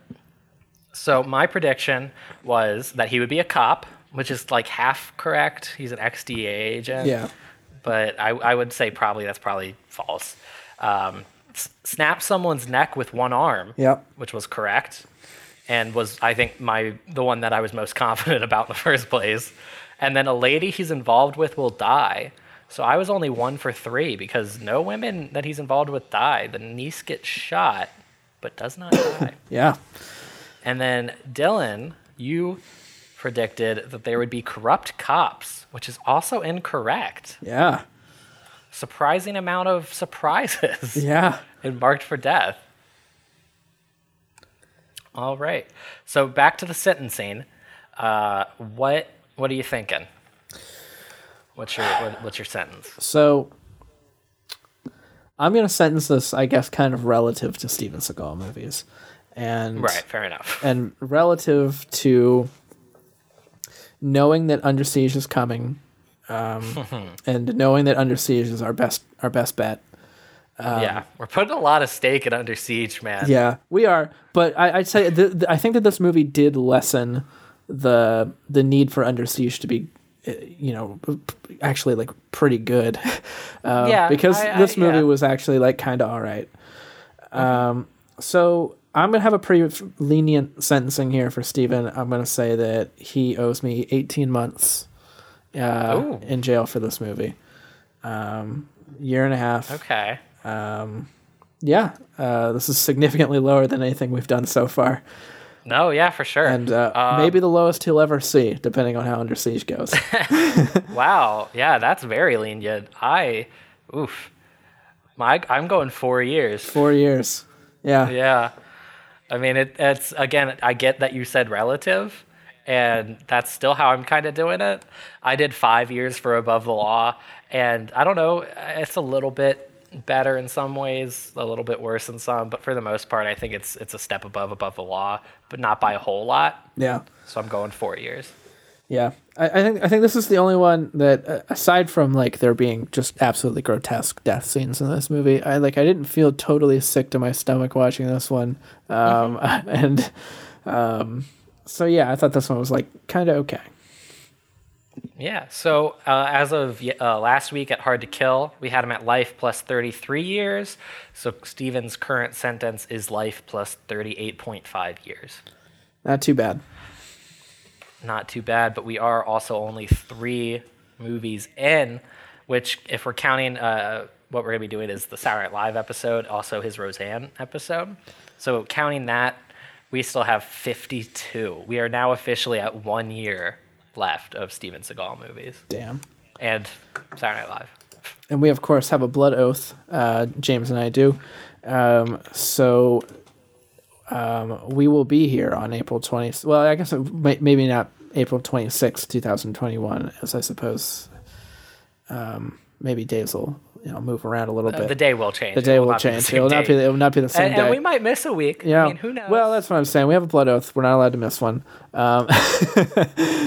so my prediction was that he would be a cop, which is like half correct. He's an XDA agent. Yeah. But I, I would say probably that's probably false. Um, s- snap someone's neck with one arm, Yep. which was correct, and was I think my the one that I was most [LAUGHS] confident about in the first place. And then a lady he's involved with will die. So I was only one for three because no women that he's involved with die. The niece gets shot, but does not die. [COUGHS] Yeah. And then Dylan, you predicted that there would be corrupt cops, which is also incorrect. Yeah. Surprising amount of surprises [LAUGHS] Yeah. in Marked for Death. All right. So back to the sentencing. Uh, what what are you thinking? What's your what, what's your sentence? So I'm gonna sentence this, I guess, kind of relative to Steven Seagal movies, and Right. Fair enough. and relative to knowing that Under Siege is coming, um, [LAUGHS] and knowing that Under Siege is our best our best bet. yeah, we're putting a lot of stake in Under Siege, man. Yeah, we are. But I, I'd say th- th- I think that this movie did lessen the the need for Under Siege to be, you know, actually like pretty good. um, [LAUGHS] Yeah, because I- I- this movie yeah. was actually like kind of all right. Um, so I'm gonna have a pretty lenient sentencing here for Steven. I'm gonna say that he owes me 18 months uh, in jail for this movie. Um, year and a half. Okay. Yeah, uh, this is significantly lower than anything we've done so far, No, yeah, for sure. and uh, maybe the lowest he'll ever see, depending on how Under Siege goes. [LAUGHS] Wow. Yeah, that's very lenient. I, oof. My, I'm going four years. Four years. Yeah. Yeah. I mean, it, it's, again, I get that you said relative, and that's still how I'm kind of doing it. I did five years for Above the Law, and I don't know, it's a little bit better in some ways, a little bit worse in some, but for the most part, I think it's it's a step above Above the Law, but not by a whole lot. Yeah. So I'm going four years. Yeah. I, I think I think this is the only one that, uh, aside from like there being just absolutely grotesque death scenes in this movie, I like I didn't feel totally sick to my stomach watching this one, um, [LAUGHS] and um, so yeah, I thought this one was like kind of okay. Yeah. So uh, as of uh, last week at Hard to Kill, we had him at life plus 33 years. So Steven's current sentence is life plus 38.5 years. Not too bad. Not too bad, but we are also only three movies in, which, if we're counting, uh, what we're going to be doing is the Saturday Night Live episode, also his Roseanne episode. So counting that, we still have 52. We are now officially at one year left of Steven Seagal movies Damn. and Saturday Night Live. and we of course have a blood oath. Uh, James and I do. Um, so um, we will be here on April 20th. Well, I guess may, maybe not April 26th, 2021, as I suppose. Um, maybe days will you know move around a little bit. Uh, The day will change. The day will not change. It will not be. It will not be the same and, day. and we might miss a week. yeah. I mean, who knows? Well, that's what I'm saying. We have a blood oath. We're not allowed to miss one. Um, [LAUGHS]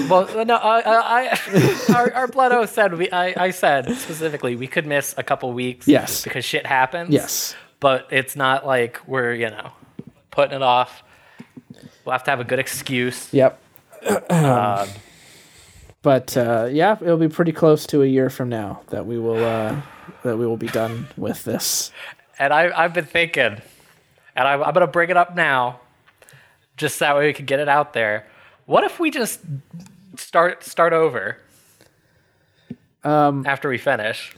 Well, no, I, I, I [LAUGHS] our, our blood oath said we. I, I said specifically we could miss a couple weeks. Yes. because shit happens. yes. but it's not like we're you know putting it off. We'll have to have a good excuse. Yep. [CLEARS THROAT] Um, but uh, yeah, it'll be pretty close to a year from now that we will uh, that we will be done with this. and I, I've been thinking, and I, I'm gonna bring it up now, just that way we can get it out there. What if we just start start over? Um, after we finish,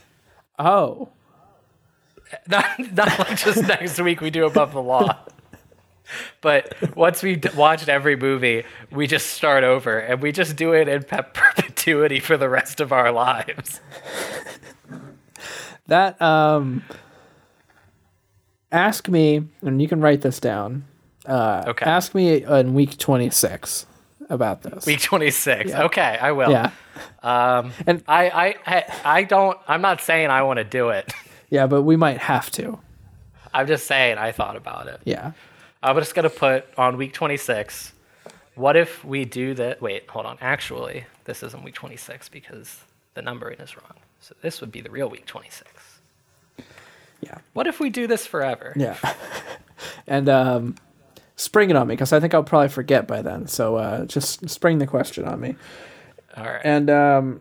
Oh, [LAUGHS] not not like just next week we do above the law. But once we've d- watched every movie, we just start over and we just do it in pe- [LAUGHS] perpetuity for the rest of our lives. That um. Ask me, and you can write this down. Okay. Ask me in week twenty six about this. Week 26. Okay, I will. yeah, Um, I, I, I, I don't, I'm not saying I want to do it. [LAUGHS] yeah, but we might have to. I'm just saying I thought about it. Yeah. I'm just going to put on week 26. What if we do that? Wait, hold on. Actually, this isn't week 26 because the numbering is wrong. So this would be the real week 26. Yeah. What if we do this forever? Yeah. [LAUGHS] and um, spring it on me because I think I'll probably forget by then. So uh, just spring the question on me. All right. And um,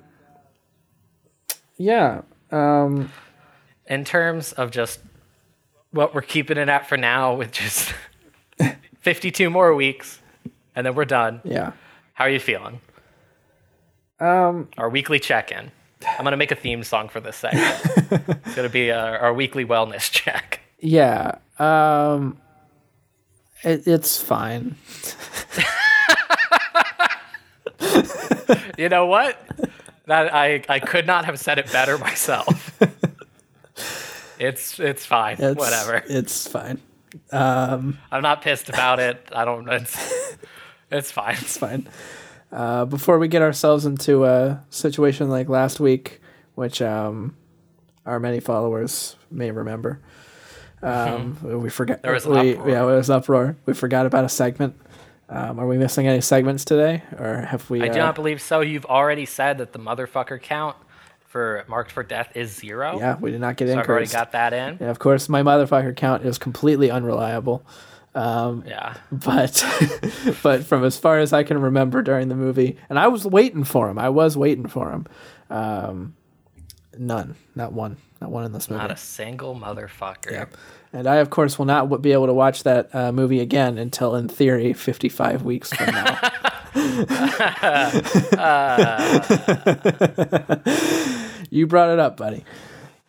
yeah, um, In terms of just what we're keeping it at for now, with just [LAUGHS] 52 more weeks, and then we're done. yeah. How are you feeling? Um, our weekly check-in. I'm gonna make a theme song for this segment. [LAUGHS] it's gonna be our, our weekly wellness check. Yeah. Um, it, it's fine. [LAUGHS] You know what? That I I could not have said it better myself. [LAUGHS] It's it's fine. It's, Whatever. It's fine. I'm not pissed about it. I don't. It's it's fine. It's fine. Uh, before we get ourselves into a situation like last week, which um, our many followers may remember, um, [LAUGHS] we forgot. There was we, uproar. Yeah, it was uproar. We forgot about a segment. Um, are we missing any segments today, or have we? I do uh, not believe so. You've already said that the motherfucker count for marked for death is zero. Yeah, we did not get So I've already got that in. Yeah, of course, my motherfucker count is completely unreliable. Yeah. but [LAUGHS] but from as far as I can remember during the movie, and I was waiting for him. I was waiting for him. Um, none, not one, not one in this movie. Not a single motherfucker. and I, of course, will not be able to watch that uh, movie again until, in theory, fifty-five weeks from now. [LAUGHS] [LAUGHS] you brought it up, buddy.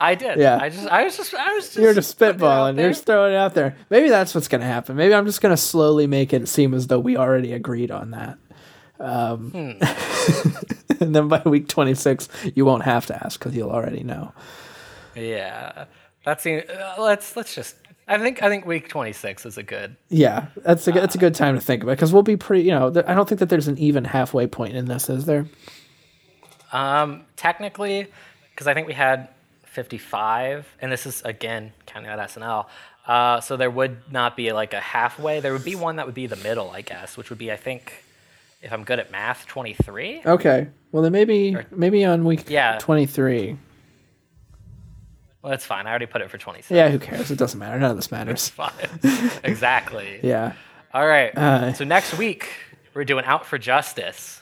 I did. Yeah. I just I was just I was just You're just putting it out spitballing. You're just throwing it out there. Maybe that's what's going to happen. Maybe I'm just going to slowly make it seem as though we already agreed on that. Um, Hmm. [LAUGHS] and then by week 26, you won't have to ask because you'll already know. Yeah. That seems uh, let's let's just I think I think week 26 is a good. Yeah, that's a good, that's a good time to think about because we'll be pretty. You know, th- I don't think that there's an even halfway point in this, is there? Um technically cuz I think we had 55 and this is again counting out SNL. Uh, so there would not be like a halfway. There would be one that would be the middle, I guess, which would be I think if I'm good at math, 23. Okay. Well, then maybe maybe on week Yeah. 23. Well, that's fine. I already put it for 26. Yeah, who cares? It doesn't matter. None of this matters. [LAUGHS] Exactly. Yeah. All right. Uh, so next week we're doing Out for Justice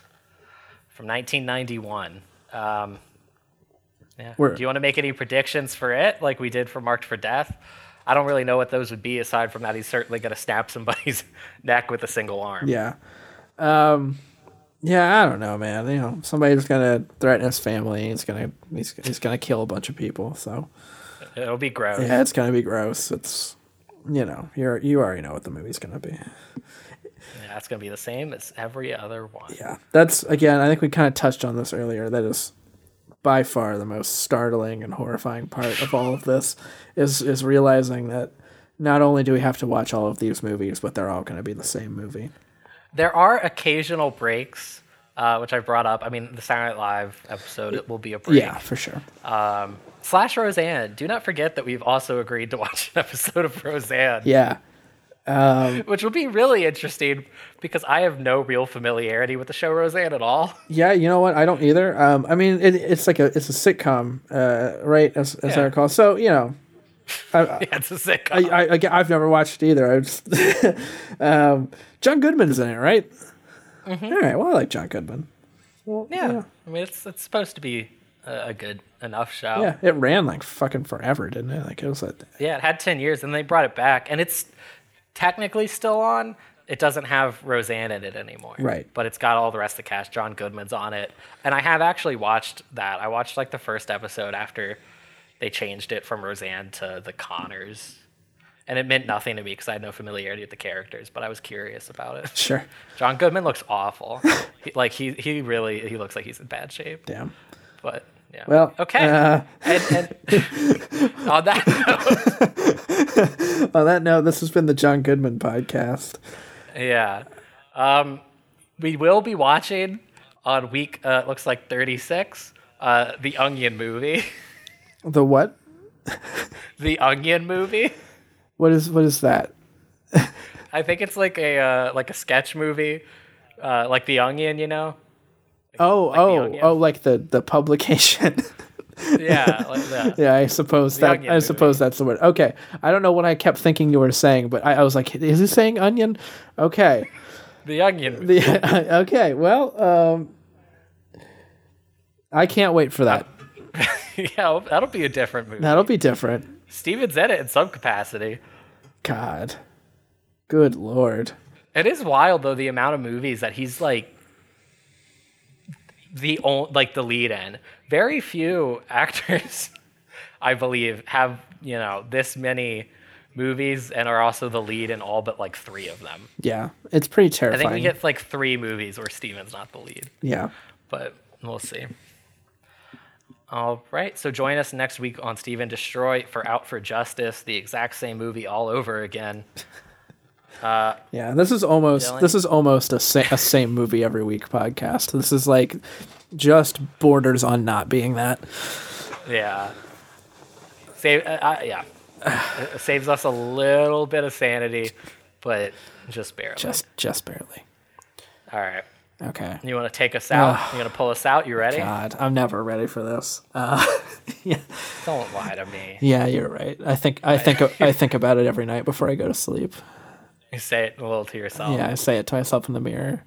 from 1991. Um, yeah. We're- Do you want to make any predictions for it, like we did for Marked for Death? I don't really know what those would be, aside from that he's certainly going to snap somebody's [LAUGHS] neck with a single arm. Yeah. Um yeah, I don't know, man. You know, somebody's gonna threaten his family. He's gonna he's, he's gonna kill a bunch of people. So It'll be gross. yeah, it's gonna be gross. It's you know, you're you already know what the movie's gonna be. Yeah, it's going to be the same as every other one. Yeah, that's again. I think we kind of touched on this earlier. That is by far the most startling and horrifying part of all of this is is realizing that not only do we have to watch all of these movies, but they're all going to be the same movie. There are occasional breaks, uh, which I brought up. I mean, the Saturday Night Live episode will be a break. Yeah, for sure. Um, slash Roseanne. Do not forget that we've also agreed to watch an episode of Roseanne, Yeah, [LAUGHS] which will be really interesting because I have no real familiarity with the show Roseanne at all. [LAUGHS] yeah. You know what? I don't either. Um, I mean, it, it's like a it's a sitcom, uh, right? As, as I Yeah. recall. So you know, [LAUGHS] yeah, it's a sitcom. I, I, I I've never watched either. I just, um, John Goodman's in it, right? All right. Well, I like John Goodman. yeah. I mean, it's it's supposed to be a, a good enough show. Yeah, it ran like fucking forever, didn't it? Like it was like Yeah, it had 10 years and they brought it back and it's technically still on. It doesn't have Roseanne in it anymore. Right. But it's got all the rest of the cast. John Goodman's on it. And I have actually watched that. I watched like the first episode after they changed it from Roseanne to the Conners. And it meant nothing to me because I had no familiarity with the characters, but I was curious about it. sure. [LAUGHS] John Goodman looks awful. he, like he he really he looks like he's in bad shape. Damn. But yeah. Well, okay. uh, and, and [LAUGHS] on that note, [LAUGHS] On that note, this has been the John Goodman podcast. Yeah. Um, we will be watching on week, uh, looks like 36, uh, the Onion movie. The what? [LAUGHS] the Onion movie. What is what is that? I think it's like a uh, like a sketch movie, uh, like The Onion, you know? Oh, The oh, oh, like the the publication. [LAUGHS] Yeah, like that. [LAUGHS] yeah, I suppose that Onion I suppose that's the word. Okay, I don't know what I kept thinking you were saying, but I, I was like, is he saying onion? Okay, [LAUGHS] The Onion. The okay. Well, um, I can't wait for that. yeah, that'll be a different movie. That'll be different. Steven's in it in some capacity. God, good lord. It is wild though the amount of movies that he's like the only like the lead in. Very few [LAUGHS] actors, I believe, have you know this many movies and are also the lead in all but like three of them. Yeah, it's pretty terrifying. I think we get like three movies where Steven's not the lead, yeah. but we'll see. All right, so join us next week on Steve 'N Destroy for Out for Justice, the exact same movie all over again. [LAUGHS] Yeah, this is almost Dylan? this is almost a, sa- a same movie every week podcast. This is like just borders on not being that. Yeah. Save, uh, uh, yeah. it saves us a little bit of sanity, but just barely. Just just barely. All right. Okay. You want to take us out? you going to pull us out? You ready? God, I'm never ready for this. Uh, [LAUGHS] yeah, Don't lie to me. yeah, you're right. I think I think I think about it every night before I go to sleep. You say it a little to yourself. Yeah, I say it to myself in the mirror.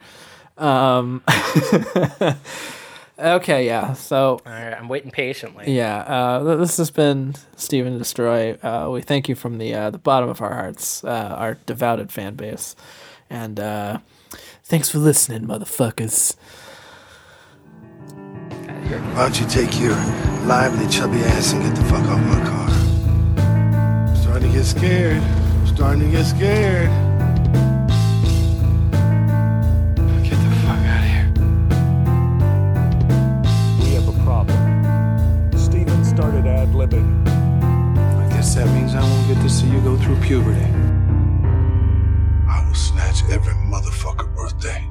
Um, [LAUGHS] okay, yeah. So All right. I'm waiting patiently. yeah, uh, th- this has been Steve 'N Destroy. Uh, we thank you from the uh, the bottom of our hearts, uh, our devoted fan base, and uh, thanks for listening, motherfuckers. Why don't you take your lively, chubby ass and get the fuck off my car? I'm starting to get scared. I'm starting to get scared. I guess that means I won't get to see you go through puberty. I will snatch every motherfucker birthday.